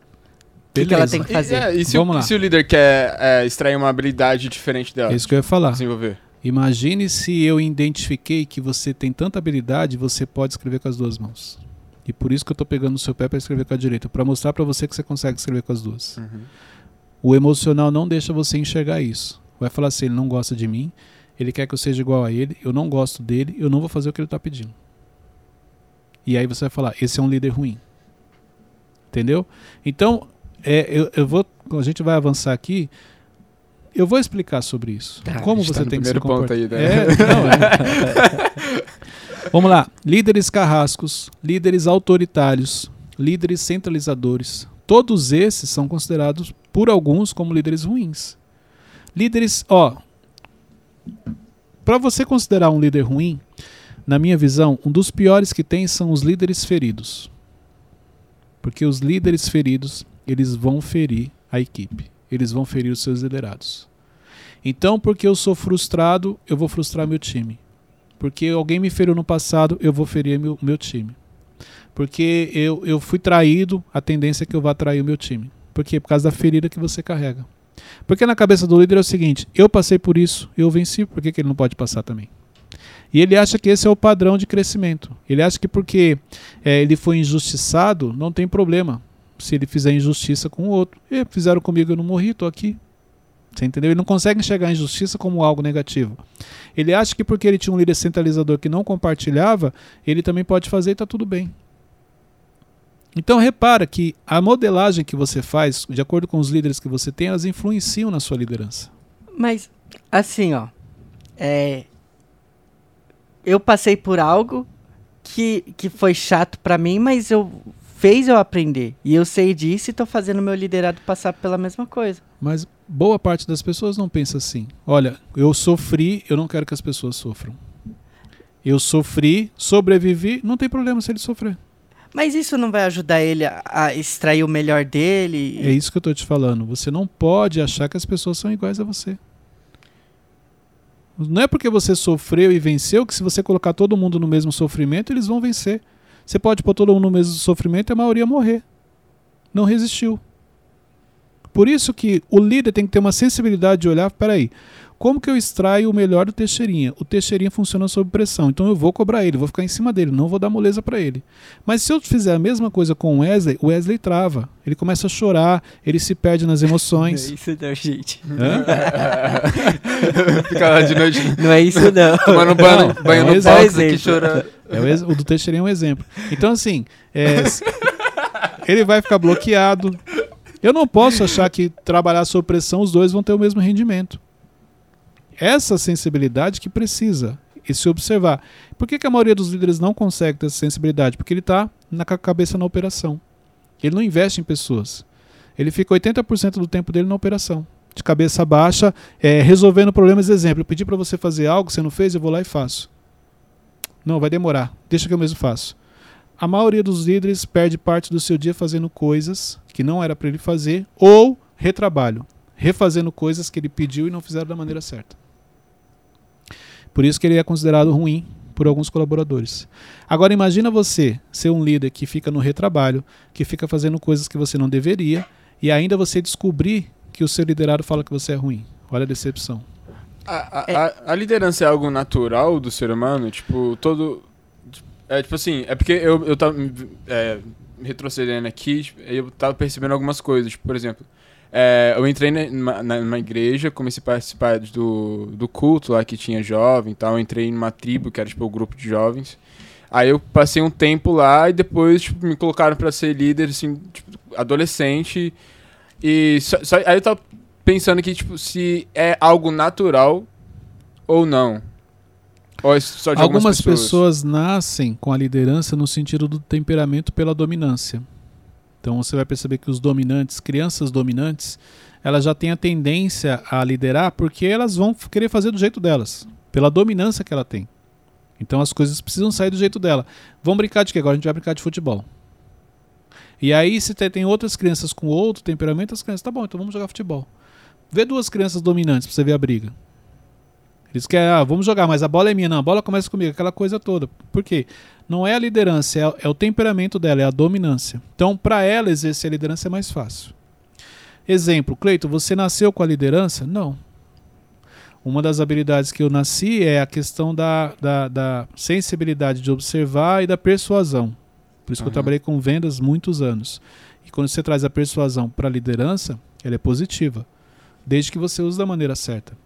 O que, ela tem que fazer? E, é, e se, Vamos o, lá. se o líder quer é, extrair uma habilidade diferente dela? É isso que eu ia falar. Desenvolver. Imagine se eu identifiquei que você tem tanta habilidade, você pode escrever com as duas mãos. E por isso que eu estou pegando o seu pé para escrever com a direita, para mostrar para você que você consegue escrever com as duas. Uhum. O emocional não deixa você enxergar isso. Vai falar assim, ele não gosta de mim, ele quer que eu seja igual a ele, eu não gosto dele, eu não vou fazer o que ele está pedindo. E aí você vai falar, esse é um líder ruim. Entendeu? Então, é, eu, eu vou, a gente vai avançar aqui. Eu vou explicar sobre isso. Ah, como você tá tem que se comportar. Aí, né? é, não, é. Vamos lá. Líderes carrascos, líderes autoritários, líderes centralizadores. Todos esses são considerados por alguns como líderes ruins. Líderes, ó, para você considerar um líder ruim, na minha visão, um dos piores que tem são os líderes feridos. Porque os líderes feridos, eles vão ferir a equipe, eles vão ferir os seus liderados. Então, porque eu sou frustrado, eu vou frustrar meu time. Porque alguém me feriu no passado, eu vou ferir meu, meu time. Porque eu, eu fui traído, a tendência é que eu vá trair o meu time. Por quê? Por causa da ferida que você carrega. Porque na cabeça do líder é o seguinte: eu passei por isso, eu venci, por que, que ele não pode passar também? E ele acha que esse é o padrão de crescimento. Ele acha que porque é, ele foi injustiçado, não tem problema se ele fizer injustiça com o outro. E fizeram comigo, eu não morri, estou aqui. Você entendeu? Ele não consegue enxergar a injustiça como algo negativo. Ele acha que porque ele tinha um líder centralizador que não compartilhava, ele também pode fazer e está tudo bem. Então repara que a modelagem que você faz, de acordo com os líderes que você tem, elas influenciam na sua liderança. Mas, assim, ó. É, eu passei por algo que, que foi chato para mim, mas eu fez eu aprender. E eu sei disso e tô fazendo meu liderado passar pela mesma coisa. Mas boa parte das pessoas não pensa assim. Olha, eu sofri, eu não quero que as pessoas sofram. Eu sofri, sobrevivi, não tem problema se ele sofrer. Mas isso não vai ajudar ele a, a extrair o melhor dele? É isso que eu tô te falando. Você não pode achar que as pessoas são iguais a você. Não é porque você sofreu e venceu que se você colocar todo mundo no mesmo sofrimento, eles vão vencer. Você pode pôr todo mundo no mesmo sofrimento e a maioria morrer. Não resistiu. Por isso que o líder tem que ter uma sensibilidade de olhar, peraí, como que eu extraio o melhor do Teixeirinha? O Teixeirinha funciona sob pressão, então eu vou cobrar ele, vou ficar em cima dele, não vou dar moleza para ele. Mas se eu fizer a mesma coisa com o Wesley, o Wesley trava. Ele começa a chorar, ele se perde nas emoções. Não é isso não, gente. Fica lá de noite. Não é isso não. Tomando banho, banho é no palco aqui chorando. É o, o do Teixeirinha é um exemplo. Então, assim, é, ele vai ficar bloqueado. Eu não posso achar que trabalhar sob pressão os dois vão ter o mesmo rendimento. Essa sensibilidade que precisa. esse observar. Por que, que a maioria dos líderes não consegue ter essa sensibilidade? Porque ele está na cabeça na operação. Ele não investe em pessoas. Ele fica 80% do tempo dele na operação. De cabeça baixa, é, resolvendo problemas. Exemplo, eu pedi para você fazer algo, você não fez, eu vou lá e faço. Não, vai demorar. Deixa que eu mesmo faço. A maioria dos líderes perde parte do seu dia fazendo coisas que não era para ele fazer ou retrabalho, refazendo coisas que ele pediu e não fizeram da maneira certa. Por isso que ele é considerado ruim por alguns colaboradores. Agora imagina você ser um líder que fica no retrabalho, que fica fazendo coisas que você não deveria e ainda você descobrir que o seu liderado fala que você é ruim. Olha a decepção. A, a, a, a liderança é algo natural do ser humano? Tipo, todo. É tipo assim, é porque eu, eu tava é, retrocedendo aqui, tipo, eu tava percebendo algumas coisas. Tipo, por exemplo, é, eu entrei numa, numa, igreja, comecei a participar do, do culto lá que tinha jovem e tal. Eu entrei numa tribo que era tipo o um grupo de jovens. Aí eu passei um tempo lá e depois tipo, me colocaram para ser líder, assim, tipo, adolescente. E só, só, aí eu tava pensando que, tipo, se é algo natural ou não. Ou é só de algumas, algumas pessoas? pessoas nascem com a liderança no sentido do temperamento pela dominância. Então você vai perceber que os dominantes, crianças dominantes, elas já têm a tendência a liderar porque elas vão querer fazer do jeito delas, pela dominância que ela tem. Então as coisas precisam sair do jeito dela. Vamos brincar de que agora a gente vai brincar de futebol. E aí se tem outras crianças com outro temperamento, as crianças, tá bom, então vamos jogar futebol. Vê duas crianças dominantes pra você ver a briga. Eles querem, ah, vamos jogar, mas a bola é minha. Não, a bola começa comigo, aquela coisa toda. Por quê? Não é a liderança, é, é o temperamento dela, é a dominância. Então, para ela exercer a liderança é mais fácil. Exemplo, Cleito, você nasceu com a liderança? Não. Uma das habilidades que eu nasci é a questão da, da, da sensibilidade de observar e da persuasão. Por isso uhum. que eu trabalhei com vendas muitos anos. E quando você traz a persuasão para a liderança, ela é positiva, desde que você use da maneira certa.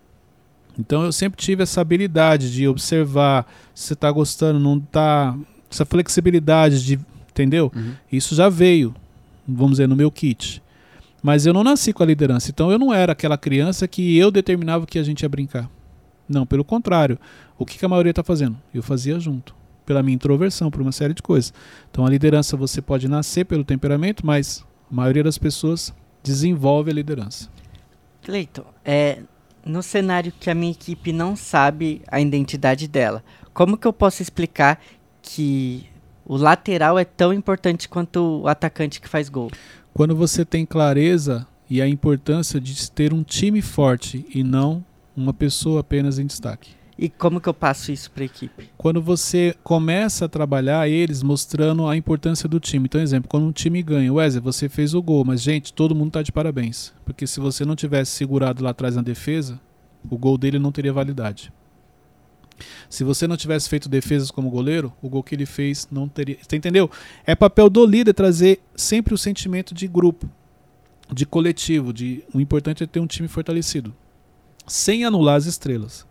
Então eu sempre tive essa habilidade de observar se você está gostando, não está. Essa flexibilidade de. Entendeu? Uhum. Isso já veio, vamos dizer, no meu kit. Mas eu não nasci com a liderança. Então eu não era aquela criança que eu determinava que a gente ia brincar. Não, pelo contrário. O que, que a maioria está fazendo? Eu fazia junto. Pela minha introversão, por uma série de coisas. Então a liderança você pode nascer pelo temperamento, mas a maioria das pessoas desenvolve a liderança. Cleiton, é, no cenário que a minha equipe não sabe a identidade dela, como que eu posso explicar que o lateral é tão importante quanto o atacante que faz gol? Quando você tem clareza e a importância de ter um time forte e não uma pessoa apenas em destaque. E como que eu passo isso para a equipe? Quando você começa a trabalhar eles mostrando a importância do time. Então, exemplo, quando um time ganha, Wesley, você fez o gol, mas gente, todo mundo está de parabéns. Porque se você não tivesse segurado lá atrás na defesa, o gol dele não teria validade. Se você não tivesse feito defesas como goleiro, o gol que ele fez não teria. Você entendeu? É papel do líder trazer sempre o sentimento de grupo, de coletivo, de o importante é ter um time fortalecido, sem anular as estrelas.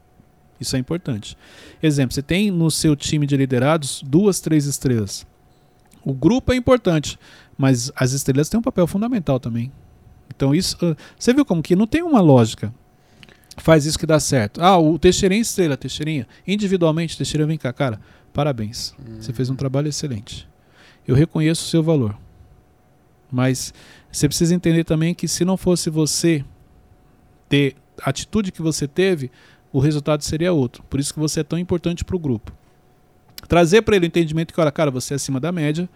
Isso é importante. Exemplo, você tem no seu time de liderados duas, três estrelas. O grupo é importante, mas as estrelas têm um papel fundamental também. Então isso, ah, você viu como que não tem uma lógica. Faz isso que dá certo. Ah, o Teixeirinha é estrela, Teixeirinha. Individualmente, Teixeirinha vem cá, cara. Parabéns. Você fez um trabalho excelente. Eu reconheço o seu valor. Mas você precisa entender também que se não fosse você ter a atitude que você teve, o resultado seria outro. Por isso que você é tão importante para o grupo. Trazer para ele o entendimento que, olha, cara, você é acima da média,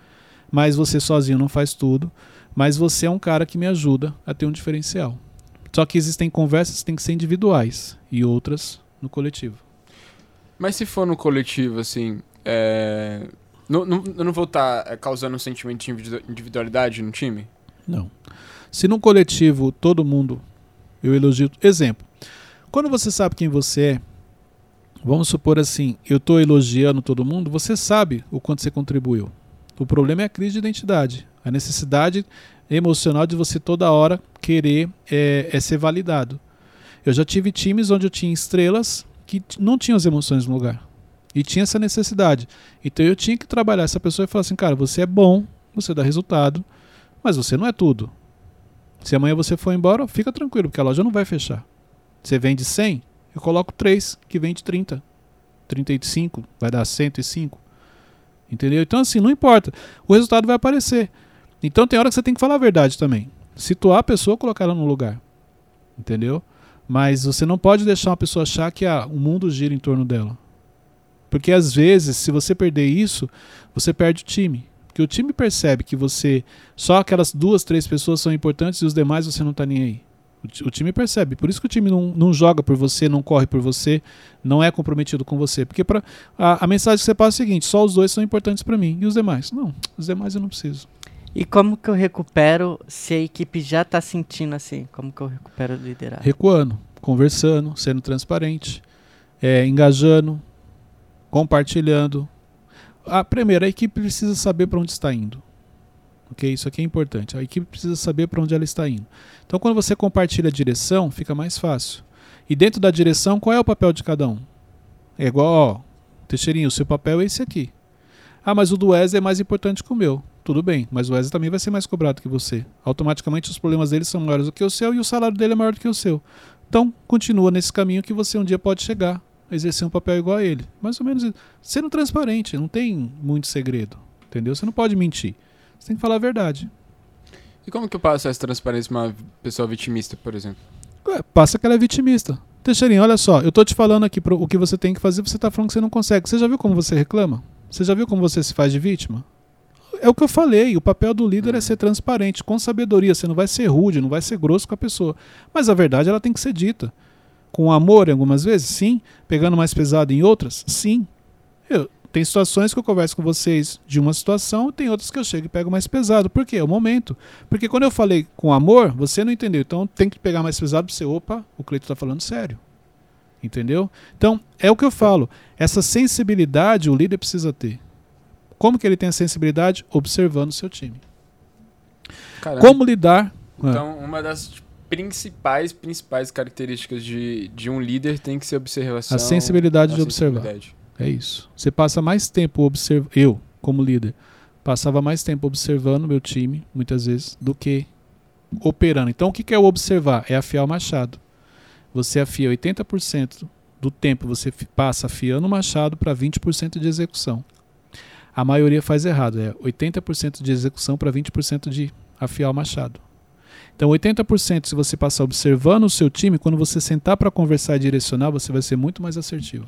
mas você sozinho não faz tudo, mas você é um cara que me ajuda a ter um diferencial. Só que existem conversas que têm que ser individuais e outras no coletivo. Mas se for no coletivo, assim, é... não, não, eu não vou estar tá, é, causando um sentimento de individualidade no time? Não. Se no coletivo todo mundo, eu elogio. Exemplo, quando você sabe quem você é, vamos supor assim, eu estou elogiando todo mundo, você sabe o quanto você contribuiu. O problema é a crise de identidade, a necessidade emocional de você toda hora querer é, é ser validado. Eu já tive times onde eu tinha estrelas que não tinham as emoções no lugar. E tinha essa necessidade. Então eu tinha que trabalhar essa pessoa e falar assim, cara, você é bom, você dá resultado, mas você não é tudo. Se amanhã você for embora, fica tranquilo, porque a loja não vai fechar. Você vende 100, eu coloco 3 que vende 30. 35 vai dar 105. Entendeu? Então, assim, não importa. O resultado vai aparecer. Então, tem hora que você tem que falar a verdade também. Situar a pessoa, colocar ela no lugar. Entendeu? Mas você não pode deixar uma pessoa achar que ah, o mundo gira em torno dela. Porque às vezes, se você perder isso, você perde o time. Porque o time percebe que você. Só aquelas duas, três pessoas são importantes e os demais você não está nem aí. O, time percebe. Por isso que o time não, não joga por você, não corre por você, não é comprometido com você. Porque pra, a, a mensagem que você passa é a seguinte: só os dois são importantes para mim. E os demais? Não, os demais eu não preciso. E como que eu recupero se a equipe já está sentindo assim? Como que eu recupero o liderazgo? Recuando, conversando, sendo transparente, é, engajando, compartilhando. A primeira, a equipe precisa saber para onde está indo. Ok? Isso aqui é importante. A equipe precisa saber para onde ela está indo. Então, quando você compartilha a direção, fica mais fácil. E dentro da direção, qual é o papel de cada um? É igual, ó, Teixeirinho, o seu papel é esse aqui. Ah, mas o do Wesley é mais importante que o meu. Tudo bem, mas o Wesley também vai ser mais cobrado que você. Automaticamente os problemas dele são maiores do que o seu e o salário dele é maior do que o seu. Então, continua nesse caminho que você um dia pode chegar a exercer um papel igual a ele. Mais ou menos sendo transparente, não tem muito segredo. Entendeu? Você não pode mentir. Você tem que falar a verdade. E como que eu passo essa transparência pra uma pessoa vitimista, por exemplo? Ué, passa que ela é vitimista. Teixeirinho, olha só, eu tô te falando aqui pro, o que você tem que fazer, você tá falando que você não consegue. Você já viu como você reclama? Você já viu como você se faz de vítima? É o que eu falei, o papel do líder é ser transparente, com sabedoria. Você não vai ser rude, não vai ser grosso com a pessoa. Mas a verdade ela tem que ser dita. Com amor, em algumas vezes, sim. Pegando mais pesado em outras, sim. Eu, tem situações que eu converso com vocês de uma situação, tem outras que eu chego e pego mais pesado. Por quê? É o momento. Porque quando eu falei com amor, você não entendeu. Então tem que pegar mais pesado para você, opa, o Cleito está falando sério. Entendeu? Então, é o que eu falo. Essa sensibilidade o líder precisa ter. Como que ele tem a sensibilidade? Observando o seu time. Caramba. Como lidar. Então, uma das principais principais características de, de um líder tem que ser observação. A sensibilidade a de sensibilidade. É isso. Você passa mais tempo observando. Eu, como líder, passava mais tempo observando meu time, muitas vezes, do que operando. Então, o que é o observar? É afiar o machado. Você afia 80% do tempo, você passa afiando o machado para 20% de execução. A maioria faz errado, é 80% de execução para 20% de afiar o machado. Então, 80% se você passar observando o seu time, quando você sentar para conversar e direcionar, você vai ser muito mais assertivo.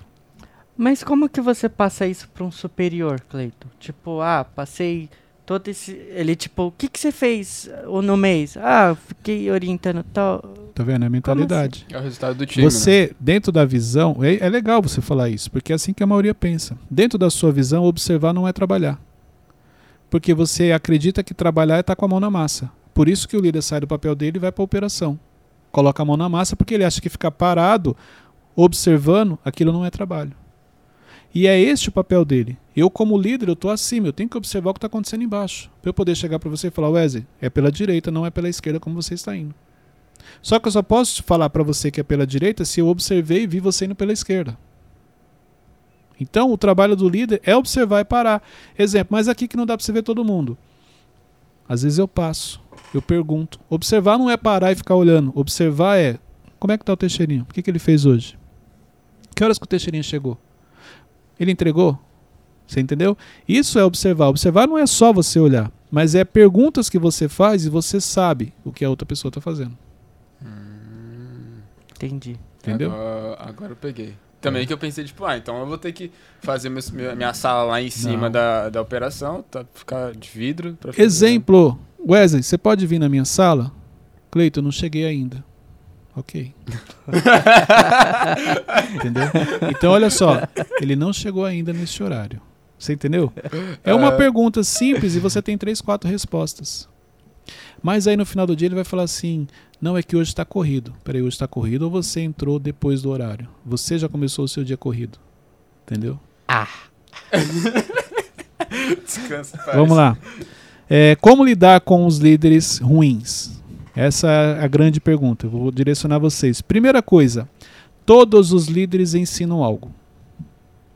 Mas como que você passa isso para um superior, Cleiton? Tipo, ah, passei todo esse. Ele, tipo, o que, que você fez uh, no mês? Ah, fiquei orientando tal. Tá vendo? É a mentalidade. Assim? É o resultado do time. Você, né? dentro da visão, é, é legal você falar isso, porque é assim que a maioria pensa. Dentro da sua visão, observar não é trabalhar. Porque você acredita que trabalhar é estar tá com a mão na massa. Por isso que o líder sai do papel dele e vai para a operação. Coloca a mão na massa porque ele acha que ficar parado, observando, aquilo não é trabalho. E é este o papel dele. Eu, como líder, eu estou acima, eu tenho que observar o que está acontecendo embaixo. Para eu poder chegar para você e falar, Wesley, é pela direita, não é pela esquerda como você está indo. Só que eu só posso falar para você que é pela direita se eu observei e vi você indo pela esquerda. Então, o trabalho do líder é observar e parar. Exemplo, mas aqui que não dá para você ver todo mundo. Às vezes eu passo, eu pergunto. Observar não é parar e ficar olhando. Observar é, como é que está o Teixeirinho? O que, que ele fez hoje? Que horas que o Teixeirinho chegou? Ele entregou? Você entendeu? Isso é observar. Observar não é só você olhar, mas é perguntas que você faz e você sabe o que a outra pessoa está fazendo. Hum, entendi. Entendeu? Agora, agora eu peguei. Também é. que eu pensei, tipo, ah, então eu vou ter que fazer minha, minha sala lá em cima da, da operação, tá, ficar de vidro. Exemplo, Wesley, você pode vir na minha sala? Cleiton, não cheguei ainda. Ok. entendeu? Então, olha só, ele não chegou ainda nesse horário. Você entendeu? É uma é. pergunta simples e você tem três, quatro respostas. Mas aí no final do dia ele vai falar assim: não é que hoje está corrido. Peraí, hoje está corrido ou você entrou depois do horário? Você já começou o seu dia corrido. Entendeu? Ah. Descansa, Vamos lá. É, como lidar com os líderes ruins? Essa é a grande pergunta. Eu vou direcionar vocês. Primeira coisa, todos os líderes ensinam algo.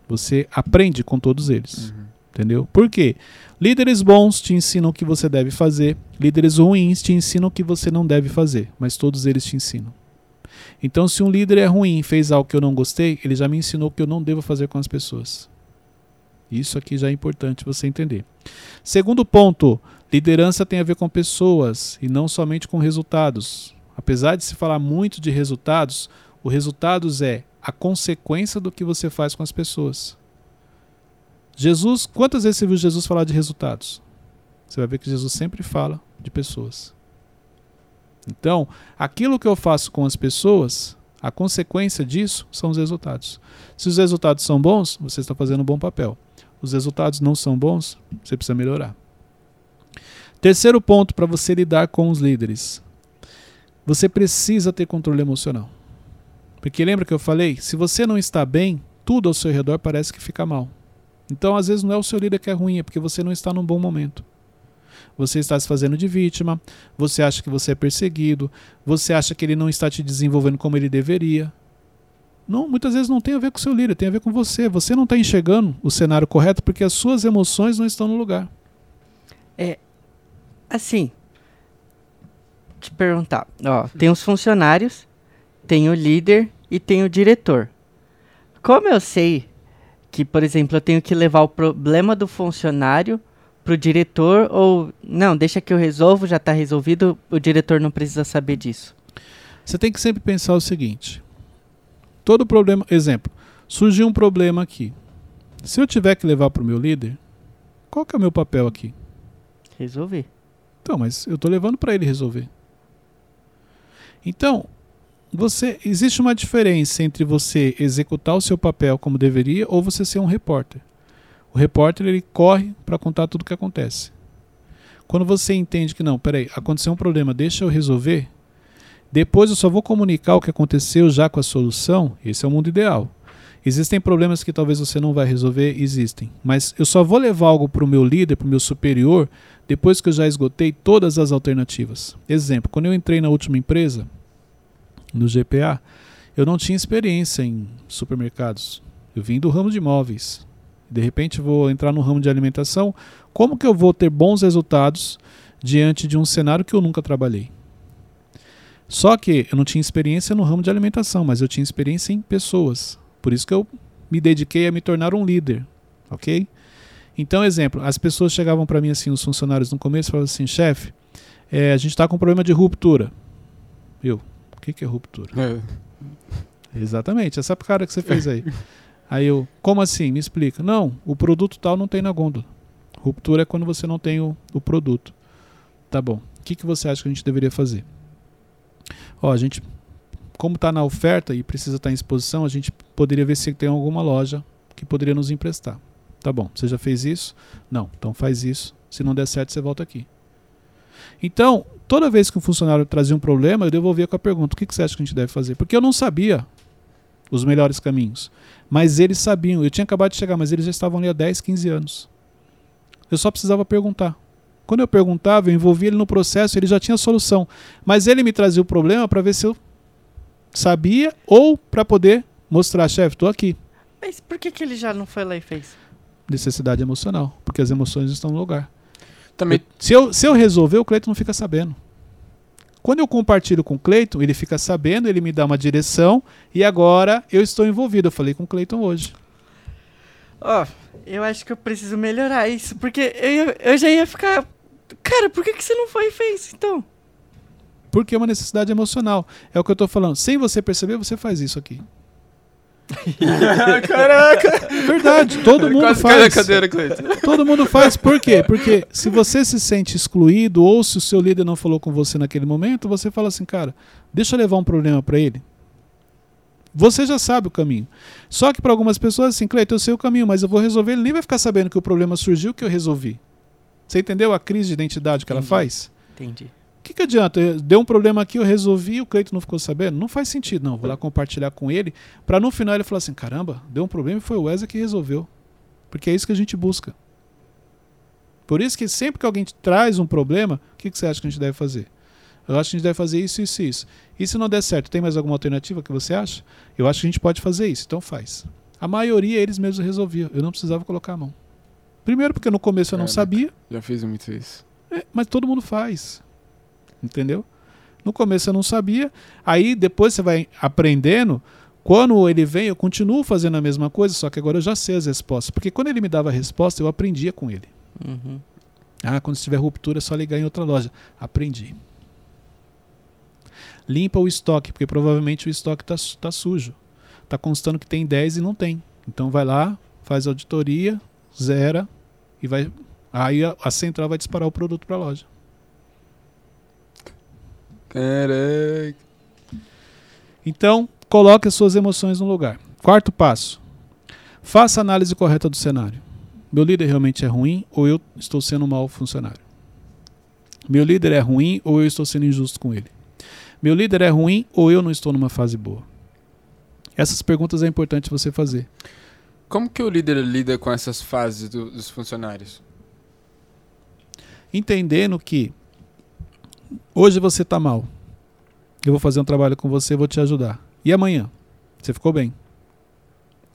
Você aprende com todos eles. Uhum. Entendeu? Por quê? Líderes bons te ensinam o que você deve fazer, líderes ruins te ensinam o que você não deve fazer, mas todos eles te ensinam. Então, se um líder é ruim e fez algo que eu não gostei, ele já me ensinou o que eu não devo fazer com as pessoas. Isso aqui já é importante você entender. Segundo ponto, liderança tem a ver com pessoas e não somente com resultados. Apesar de se falar muito de resultados, o resultados é a consequência do que você faz com as pessoas. Jesus, quantas vezes você viu Jesus falar de resultados? Você vai ver que Jesus sempre fala de pessoas. Então, aquilo que eu faço com as pessoas, a consequência disso são os resultados. Se os resultados são bons, você está fazendo um bom papel. Os resultados não são bons, você precisa melhorar. Terceiro ponto para você lidar com os líderes. Você precisa ter controle emocional. Porque lembra que eu falei? Se você não está bem, tudo ao seu redor parece que fica mal. Então, às vezes, não é o seu líder que é ruim, é porque você não está num bom momento. Você está se fazendo de vítima, você acha que você é perseguido, você acha que ele não está te desenvolvendo como ele deveria. Não, muitas vezes não tem a ver com o seu líder, tem a ver com você. Você não está enxergando o cenário correto porque as suas emoções não estão no lugar. É. Assim. Te perguntar. Ó, tem os funcionários, tem o líder e tem o diretor. Como eu sei que, por exemplo, eu tenho que levar o problema do funcionário pro diretor ou não, deixa que eu resolvo, já está resolvido, o diretor não precisa saber disso. Você tem que sempre pensar o seguinte: todo problema, exemplo, surgiu um problema aqui. Se eu tiver que levar para o meu líder, qual que é o meu papel aqui? Resolver. Então, mas eu estou levando para ele resolver. Então, você existe uma diferença entre você executar o seu papel como deveria ou você ser um repórter. O repórter ele corre para contar tudo o que acontece. Quando você entende que não, peraí, aconteceu um problema, deixa eu resolver. Depois eu só vou comunicar o que aconteceu já com a solução. Esse é o mundo ideal. Existem problemas que talvez você não vai resolver, existem. Mas eu só vou levar algo para o meu líder, para o meu superior, depois que eu já esgotei todas as alternativas. Exemplo, quando eu entrei na última empresa, no GPA, eu não tinha experiência em supermercados. Eu vim do ramo de imóveis de repente vou entrar no ramo de alimentação, como que eu vou ter bons resultados diante de um cenário que eu nunca trabalhei? Só que eu não tinha experiência no ramo de alimentação, mas eu tinha experiência em pessoas. Por isso que eu me dediquei a me tornar um líder, ok? Então, exemplo, as pessoas chegavam para mim assim, os funcionários no começo, falavam assim, chefe, é, a gente está com um problema de ruptura. Eu, o que, que é ruptura? É. Exatamente, essa cara que você fez aí. Aí eu, como assim? Me explica. Não, o produto tal não tem na gôndola. Ruptura é quando você não tem o, o produto. Tá bom. O que, que você acha que a gente deveria fazer? Ó, a gente, como está na oferta e precisa estar tá em exposição, a gente poderia ver se tem alguma loja que poderia nos emprestar. Tá bom. Você já fez isso? Não. Então faz isso. Se não der certo, você volta aqui. Então, toda vez que um funcionário trazia um problema, eu devolvia com a pergunta: o que, você acha que a gente deve fazer? Porque eu não sabia os melhores caminhos. Mas eles sabiam, eu tinha acabado de chegar, mas eles já estavam ali há 10, 15 anos. Eu só precisava perguntar. Quando eu perguntava, eu envolvia ele no processo, ele já tinha a solução. Mas ele me trazia o problema para ver se eu sabia ou para poder mostrar, chefe, estou aqui. Mas por que, que ele já não foi lá e fez? Necessidade emocional, porque as emoções estão no lugar. Também. Eu, se, eu, se eu resolver, o Cleiton não fica sabendo. Quando eu compartilho com o Cleiton, ele fica sabendo, ele me dá uma direção e agora eu estou envolvido. Eu falei com o Cleiton hoje. Ó, oh, eu acho que eu preciso melhorar isso, porque eu, eu já ia ficar. Cara, por que, que você não foi e fez então? Porque é uma necessidade emocional. É o que eu estou falando. Sem você perceber, você faz isso aqui. Caraca! Verdade, todo mundo Quase faz. Cadeira, todo mundo faz. Por quê? Porque se você se sente excluído ou se o seu líder não falou com você naquele momento, você fala assim, cara, deixa eu levar um problema para ele. Você já sabe o caminho. Só que para algumas pessoas, assim, Cleiton, eu sei o caminho, mas eu vou resolver. Ele nem vai ficar sabendo que o problema surgiu, que eu resolvi. Você entendeu a crise de identidade que Entendi. ela faz? Entendi. O que, que adianta? Deu um problema aqui, eu resolvi, o Cleiton não ficou sabendo? Não faz sentido, não. Vou lá compartilhar com ele, para no final ele falar assim: caramba, deu um problema e foi o Wesley que resolveu. Porque é isso que a gente busca. Por isso que sempre que alguém traz um problema, o que, que você acha que a gente deve fazer? Eu acho que a gente deve fazer isso, isso e isso. E se não der certo, tem mais alguma alternativa que você acha? Eu acho que a gente pode fazer isso, então faz. A maioria eles mesmos resolviam. Eu não precisava colocar a mão. Primeiro porque no começo eu não sabia. Já fiz muito isso. É, mas todo mundo faz. Entendeu? No começo eu não sabia, aí depois você vai aprendendo. Quando ele vem, eu continuo fazendo a mesma coisa, só que agora eu já sei as respostas. Porque quando ele me dava a resposta, eu aprendia com ele. Uhum. Ah, quando tiver ruptura é só ligar em outra loja. Aprendi. Limpa o estoque, porque provavelmente o estoque está tá sujo. Está constando que tem 10 e não tem. Então vai lá, faz auditoria, zera e vai. Aí a, a central vai disparar o produto para a loja. Caraca. Então, coloque as suas emoções no lugar. Quarto passo. Faça a análise correta do cenário. Meu líder realmente é ruim ou eu estou sendo um mau funcionário? Meu líder é ruim ou eu estou sendo injusto com ele? Meu líder é ruim ou eu não estou numa fase boa? Essas perguntas é importante você fazer. Como que o líder lida com essas fases do- dos funcionários? Entendendo que hoje você está mal. Eu vou fazer um trabalho com você, vou te ajudar. E amanhã? Você ficou bem.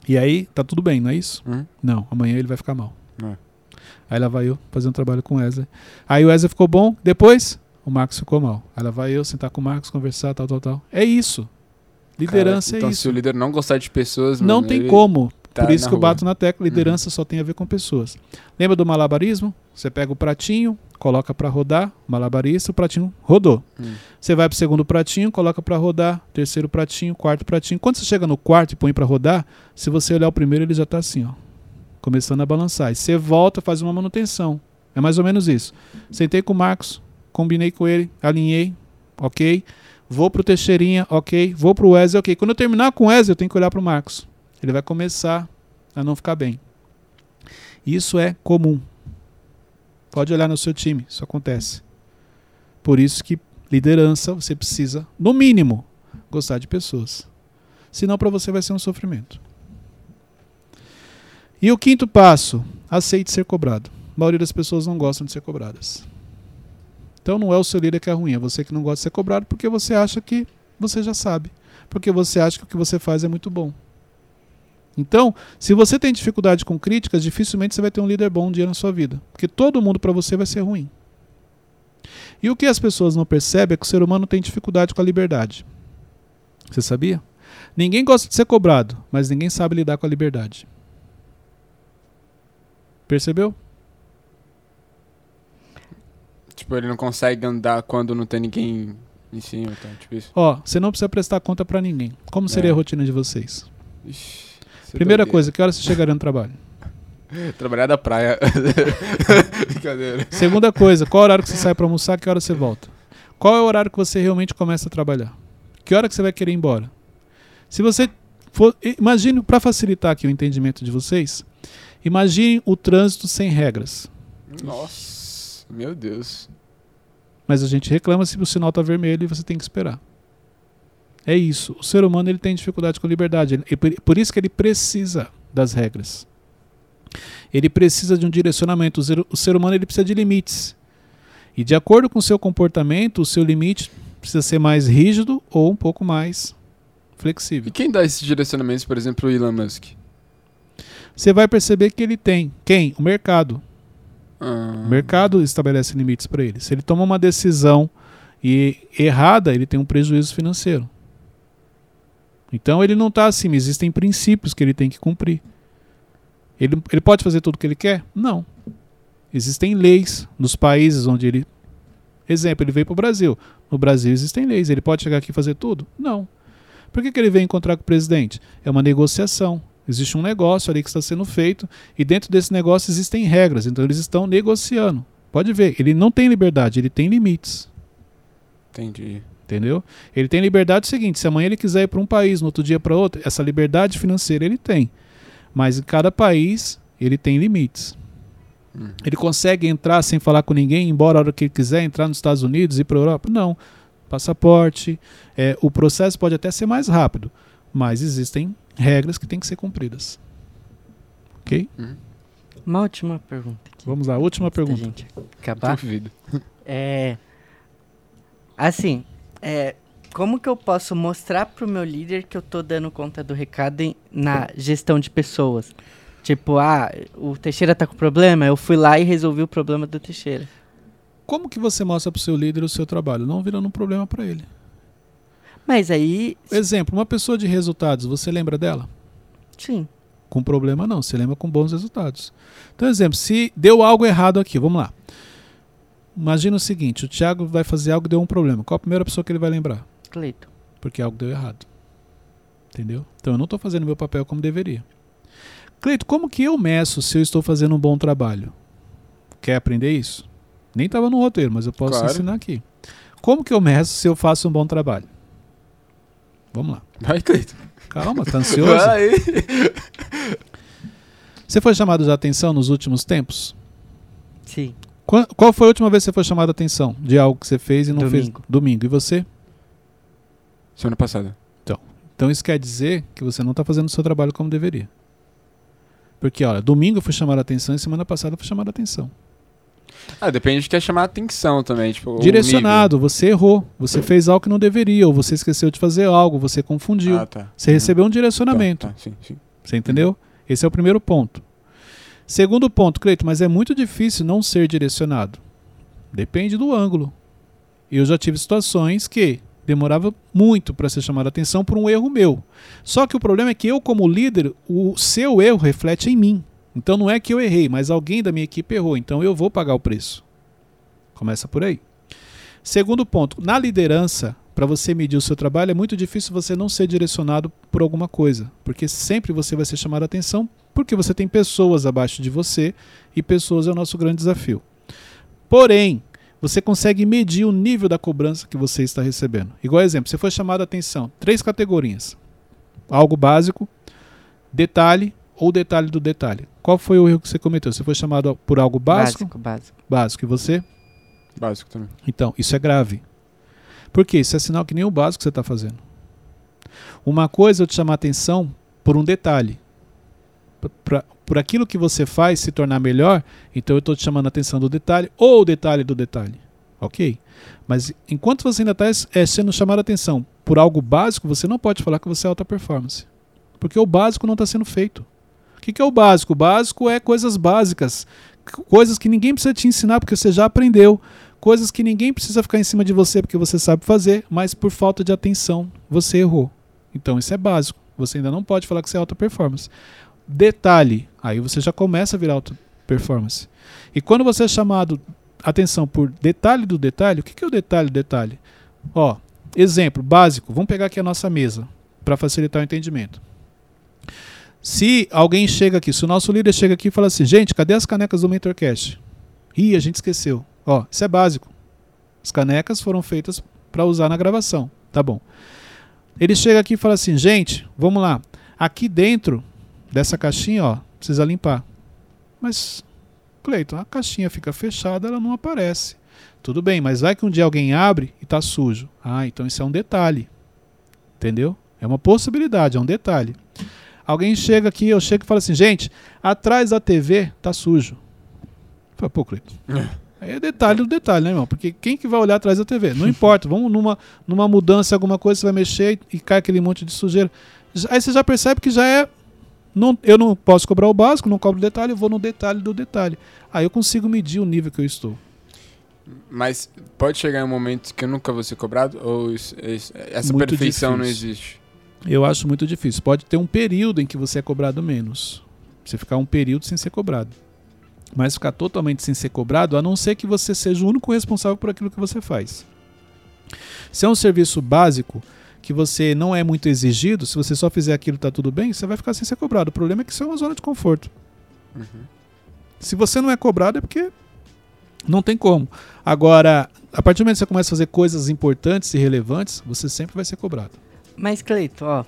E aí, tá tudo bem, não é isso? Hum? Não, amanhã ele vai ficar mal. É. Aí lá vai eu fazer um trabalho com o Wesley. Aí o Wesley ficou bom, depois o Marcos ficou mal. Aí lá vai eu sentar com o Marcos, conversar, tal, tal, tal. É isso. Liderança Cara, então, é se isso. o líder não gostar de pessoas, Não mano, tem ele como. Tá Por isso que eu bato na tecla, liderança só tem a ver com pessoas. Lembra do malabarismo? Você pega o pratinho, coloca para rodar, malabarista, o pratinho rodou. Hum. Você vai pro segundo pratinho, coloca para rodar, terceiro pratinho, quarto pratinho. Quando você chega no quarto e põe para rodar, se você olhar o primeiro, ele já tá assim, ó, começando a balançar. E você volta, faz uma manutenção. É mais ou menos isso. Sentei com o Marcos, combinei com ele, alinhei, ok. Vou pro Teixeirinha, ok. Vou pro Wesley, ok. Quando eu terminar com o Wesley, eu tenho que olhar pro Marcos. Ele vai começar a não ficar bem. Isso é comum. Pode olhar no seu time, isso acontece. Por isso que liderança você precisa, no mínimo, gostar de pessoas. Senão para você vai ser um sofrimento. E o quinto passo, aceite ser cobrado. A maioria das pessoas não gostam de ser cobradas. Então não é o seu líder que é ruim, é você que não gosta de ser cobrado porque você acha que você já sabe. Porque você acha que o que você faz é muito bom. Então, se você tem dificuldade com críticas, dificilmente você vai ter um líder bom um dia na sua vida. Porque todo mundo para você vai ser ruim. E o que as pessoas não percebem é que o ser humano tem dificuldade com a liberdade. Você sabia? Ninguém gosta de ser cobrado, mas ninguém sabe lidar com a liberdade. Percebeu? Tipo, ele não consegue andar quando não tem ninguém em cima, tá? Tipo isso. Ó, você não precisa prestar conta pra ninguém. Como seria É. a rotina de vocês? Ixi, é Primeira doideira. coisa, que hora você chegaria no trabalho? Trabalhar da praia. Brincadeira. Segunda coisa, qual horário que você sai pra almoçar, que hora você volta? Qual é o horário que você realmente começa a trabalhar? Que hora que você vai querer ir embora? Se você for, imagine para facilitar aqui o entendimento de vocês, imagine o trânsito sem regras. Nossa, meu Deus. Mas a gente reclama se o sinal está vermelho e você tem que esperar. É isso. O ser humano ele tem dificuldade com liberdade. Ele- e por, isso que ele precisa das regras. Ele precisa de um direcionamento. O ser, o ser humano ele precisa de limites. E de acordo com o seu comportamento, o seu limite precisa ser mais rígido ou um pouco mais E flexível. quem dá esses direcionamentos, por exemplo, o Elon Musk? Você vai perceber que ele tem. Quem? O mercado. Ah, O mercado estabelece limites para ele. Se ele toma uma decisão e errada, ele tem um prejuízo financeiro. Então ele não está acima, existem princípios que ele tem que cumprir. Ele, ele pode fazer tudo o que ele quer? Não. Existem leis nos países onde ele. Exemplo, ele veio para o Brasil. No Brasil existem leis. Ele pode chegar aqui e fazer tudo? Não. Por que, que ele veio encontrar com o presidente? É uma negociação. Existe um negócio ali que está sendo feito e dentro desse negócio existem regras. Então eles estão negociando. Pode ver, ele não tem liberdade, ele tem limites. entendi. Entendeu? Ele tem liberdade é o seguinte: se amanhã ele quiser ir para um país, no outro dia para outro, essa liberdade financeira ele tem. Mas em cada país ele tem limites. Uhum. Ele consegue entrar sem falar com ninguém, ir embora a hora que ele quiser, entrar nos Estados Unidos e ir para a Europa? Não. Passaporte. é, o processo pode até ser mais rápido, mas existem regras que têm que ser cumpridas. Ok? Uma última pergunta aqui. Vamos lá, última pergunta. gente acabar. Duvido. É. Assim, é. Como que eu posso mostrar pro meu líder que eu tô dando conta do recado em- na gestão de pessoas? Tipo, ah, o Teixeira tá com problema, eu fui lá e resolvi o problema do Teixeira. como que você mostra para o seu líder o seu trabalho? Não virando um problema para ele. Mas aí, Exemplo, uma pessoa de resultados, você lembra dela? sim. Com problema não, você lembra com bons resultados. Então, exemplo, se deu algo errado aqui, vamos lá. Imagina o seguinte, o Thiago vai fazer algo e deu um problema. Qual a primeira pessoa que ele vai lembrar? Cleiton. Porque algo deu errado. Entendeu? Então eu não estou fazendo meu papel como deveria. Cleito, como que eu meço se eu estou fazendo um bom trabalho? Quer aprender isso? Nem estava no roteiro, mas eu posso Claro. ensinar aqui. Como que eu meço se eu faço um bom trabalho? Vamos lá. Vai, Cleiton. Calma, tá ansioso? Vai. Você foi chamado de atenção nos últimos tempos? Sim. Qua- Qual foi a última vez que você foi chamado de atenção de algo que você fez e não fez? Domingo. Domingo. E você? Semana passada. Então isso quer dizer que você não está fazendo o seu trabalho como deveria. Porque, olha, domingo eu fui chamado a atenção e semana passada eu fui chamado a atenção. Ah, depende de quer chamar a atenção também. Tipo, o Direcionado, você errou, você fez algo que não deveria, ou você esqueceu de fazer algo, você confundiu. Ah, tá. Você recebeu um direcionamento. Tá, tá, sim, sim. Você entendeu? Esse é o primeiro ponto. Segundo ponto, Cleito, mas é muito difícil não ser direcionado. Depende do ângulo. Eu já tive situações que demorava muito para ser chamado a atenção por um erro meu. Só que o problema é que eu, como líder, o seu erro reflete em mim. Então não é que eu errei, mas alguém da minha equipe errou. Então eu vou pagar o preço. Começa por aí. Segundo ponto, na liderança, para você medir o seu trabalho, é muito difícil você não ser direcionado por alguma coisa, porque sempre você vai ser chamado a atenção, porque você tem pessoas abaixo de você e pessoas é o nosso grande desafio. Porém, você consegue medir o nível da cobrança que você está recebendo. Igual exemplo, você foi chamado a atenção, três categorias: algo básico, detalhe ou detalhe do detalhe. Qual foi o erro que você cometeu? Você foi chamado por algo básico? Básico, básico. Básico. E você? Básico também. Então, isso é grave. Por quê? Isso é sinal que nem o básico você está fazendo. Uma coisa é eu te chamar atenção por um detalhe. Pra- por aquilo que você faz se tornar melhor, então eu estou te chamando a atenção do detalhe ou o detalhe do detalhe. Ok? Mas enquanto você ainda está sendo chamado a atenção por algo básico, você não pode falar que você é alta performance. Porque o básico não está sendo feito. O que, que é o básico? O básico é coisas básicas. Coisas que ninguém precisa te ensinar porque você já aprendeu coisas que ninguém precisa ficar em cima de você porque você sabe fazer, mas por falta de atenção você errou. Então isso é básico. Você ainda não pode falar que você é alta performance. Detalhe, aí você já começa a virar alta performance. E quando você é chamado atenção por detalhe do detalhe, o que que é o detalhe do detalhe? Ó, exemplo básico, vamos pegar aqui a nossa mesa para facilitar o entendimento. Se alguém chega aqui, se o nosso líder chega aqui e fala assim, gente, cadê as canecas do MentorCast? Ih, a gente esqueceu. Ó, isso é básico. As canecas foram feitas para usar na gravação. Tá bom. Ele chega aqui e fala assim: gente, vamos lá. Aqui dentro dessa caixinha, ó, precisa limpar. Mas, Cleiton, a caixinha fica fechada, ela não aparece. Tudo bem, mas vai que um dia alguém abre e tá sujo. Ah, então isso é um detalhe. Entendeu? É uma possibilidade, é um detalhe. Alguém chega aqui, eu chego e falo assim: gente, atrás da TV tá sujo. Fala, pô, Cleiton. Aí é detalhe do detalhe, né, irmão? Porque quem que vai olhar atrás da TV? Não importa, vamos numa, numa mudança, alguma coisa, você vai mexer e, e cai aquele monte de sujeira. Aí você já percebe que já é. Não, eu não posso cobrar o básico, não cobro o detalhe, eu vou no detalhe do detalhe. Aí eu consigo medir o nível que eu estou. Mas pode chegar em um momento que eu nunca vou ser cobrado? Ou isso- isso- essa Muito perfeição não difícil. existe? Eu acho muito difícil. Pode ter um período em que você é cobrado menos. Você ficar um período sem ser cobrado. Mas ficar totalmente sem ser cobrado, a não ser que você seja o único responsável por aquilo que você faz. Se é um serviço básico que você não é muito exigido, se você só fizer aquilo tá tudo bem, você vai ficar sem ser cobrado. O problema é que isso é uma zona de conforto. Uhum. Se você não é cobrado é porque não tem como. Agora, a partir do momento que você começa a fazer coisas importantes e relevantes, você sempre vai ser cobrado. Mas, Cleiton, ó,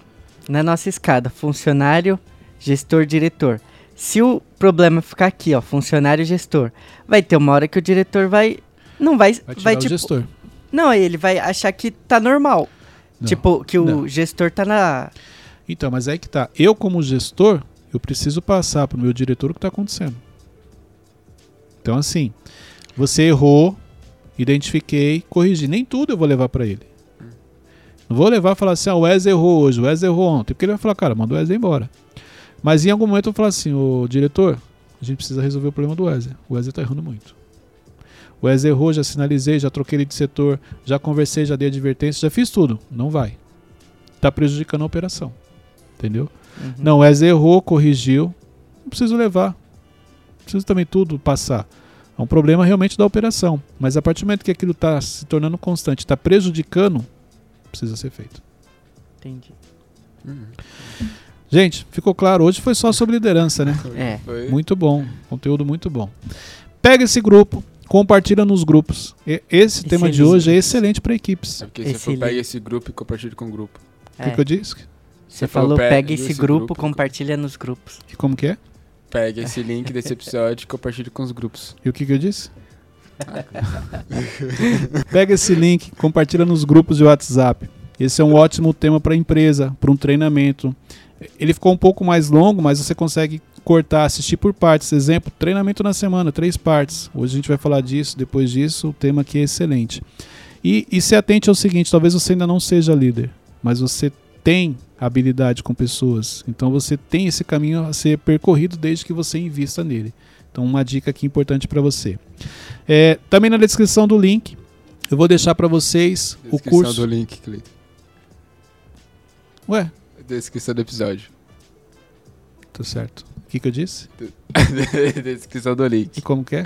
na nossa escada, funcionário, gestor, diretor. Se o problema ficar aqui, ó, funcionário, gestor, vai ter uma hora que o diretor vai. Não vai. Vai vai tipo. gestor. Não, ele vai achar que tá normal. Não. Tipo, que o Não. gestor tá na. Então, mas aí que tá. Eu, como gestor, eu preciso passar pro meu diretor o que está acontecendo. Então, assim, você errou, identifiquei, corrigi. Nem tudo eu vou levar para ele. Não vou levar e falar assim, ah, o Wesley errou hoje, o Wesley errou ontem. Porque ele vai falar, cara, manda o Wesley embora. Mas em algum momento eu vou falar assim, ô diretor, a gente precisa resolver o problema do Wesley. O Wesley tá errando muito. O Wes errou, já sinalizei, já troquei ele de setor, já conversei, já dei advertência, já fiz tudo. Não vai. Tá prejudicando a operação. Entendeu? Uhum. Não, o Wes errou, corrigiu. Não preciso levar. Não preciso também tudo passar. É um problema realmente da operação. Mas a partir do momento que aquilo está se tornando constante, está prejudicando, precisa ser feito. Entendi. Gente, ficou claro? Hoje foi só sobre liderança, né? É. Foi- Muito bom. Conteúdo muito bom. Pega esse grupo, compartilha nos grupos. E- Esse tema de hoje é excelente para equipes. É porque você pega esse grupo e compartilha com o grupo. O que, é. que eu disse? Você falou, falou, pega pega esse esse grupo, grupo, compartilha nos grupos. E como que é? Pega esse link desse episódio e compartilha com os grupos. E o que, que eu disse? Pega esse link, compartilha nos grupos de WhatsApp. Esse é um ótimo tema para empresa, para um treinamento. Ele ficou um pouco mais longo, mas você consegue cortar, assistir por partes. Exemplo, treinamento na semana, três partes. Hoje a gente vai falar disso, depois disso, o tema aqui é excelente. E, e se atente ao seguinte: talvez você ainda não seja líder, mas você tem habilidade com pessoas. Então você tem esse caminho a ser percorrido desde que você invista nele. Então, uma dica aqui importante para você. É, também na descrição do link, eu vou deixar para vocês o Descrição curso. do link, Cleiton. Ué, Descrição do episódio. tá certo. O que, que eu disse? Descrição do link. E como que é?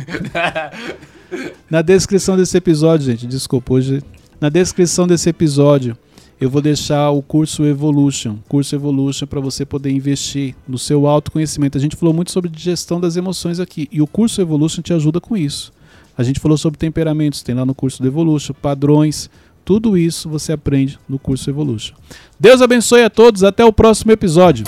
Na descrição desse episódio, gente, desculpa, hoje. Na descrição desse episódio, eu vou deixar o curso Evolution. Curso Evolution para você poder investir no seu autoconhecimento. A gente falou muito sobre gestão das emoções aqui. E o curso Evolution te ajuda com isso. A gente falou sobre temperamentos, tem lá no curso do Evolution, padrões. Tudo isso você aprende no curso Evolution. Deus abençoe a todos, até o próximo episódio.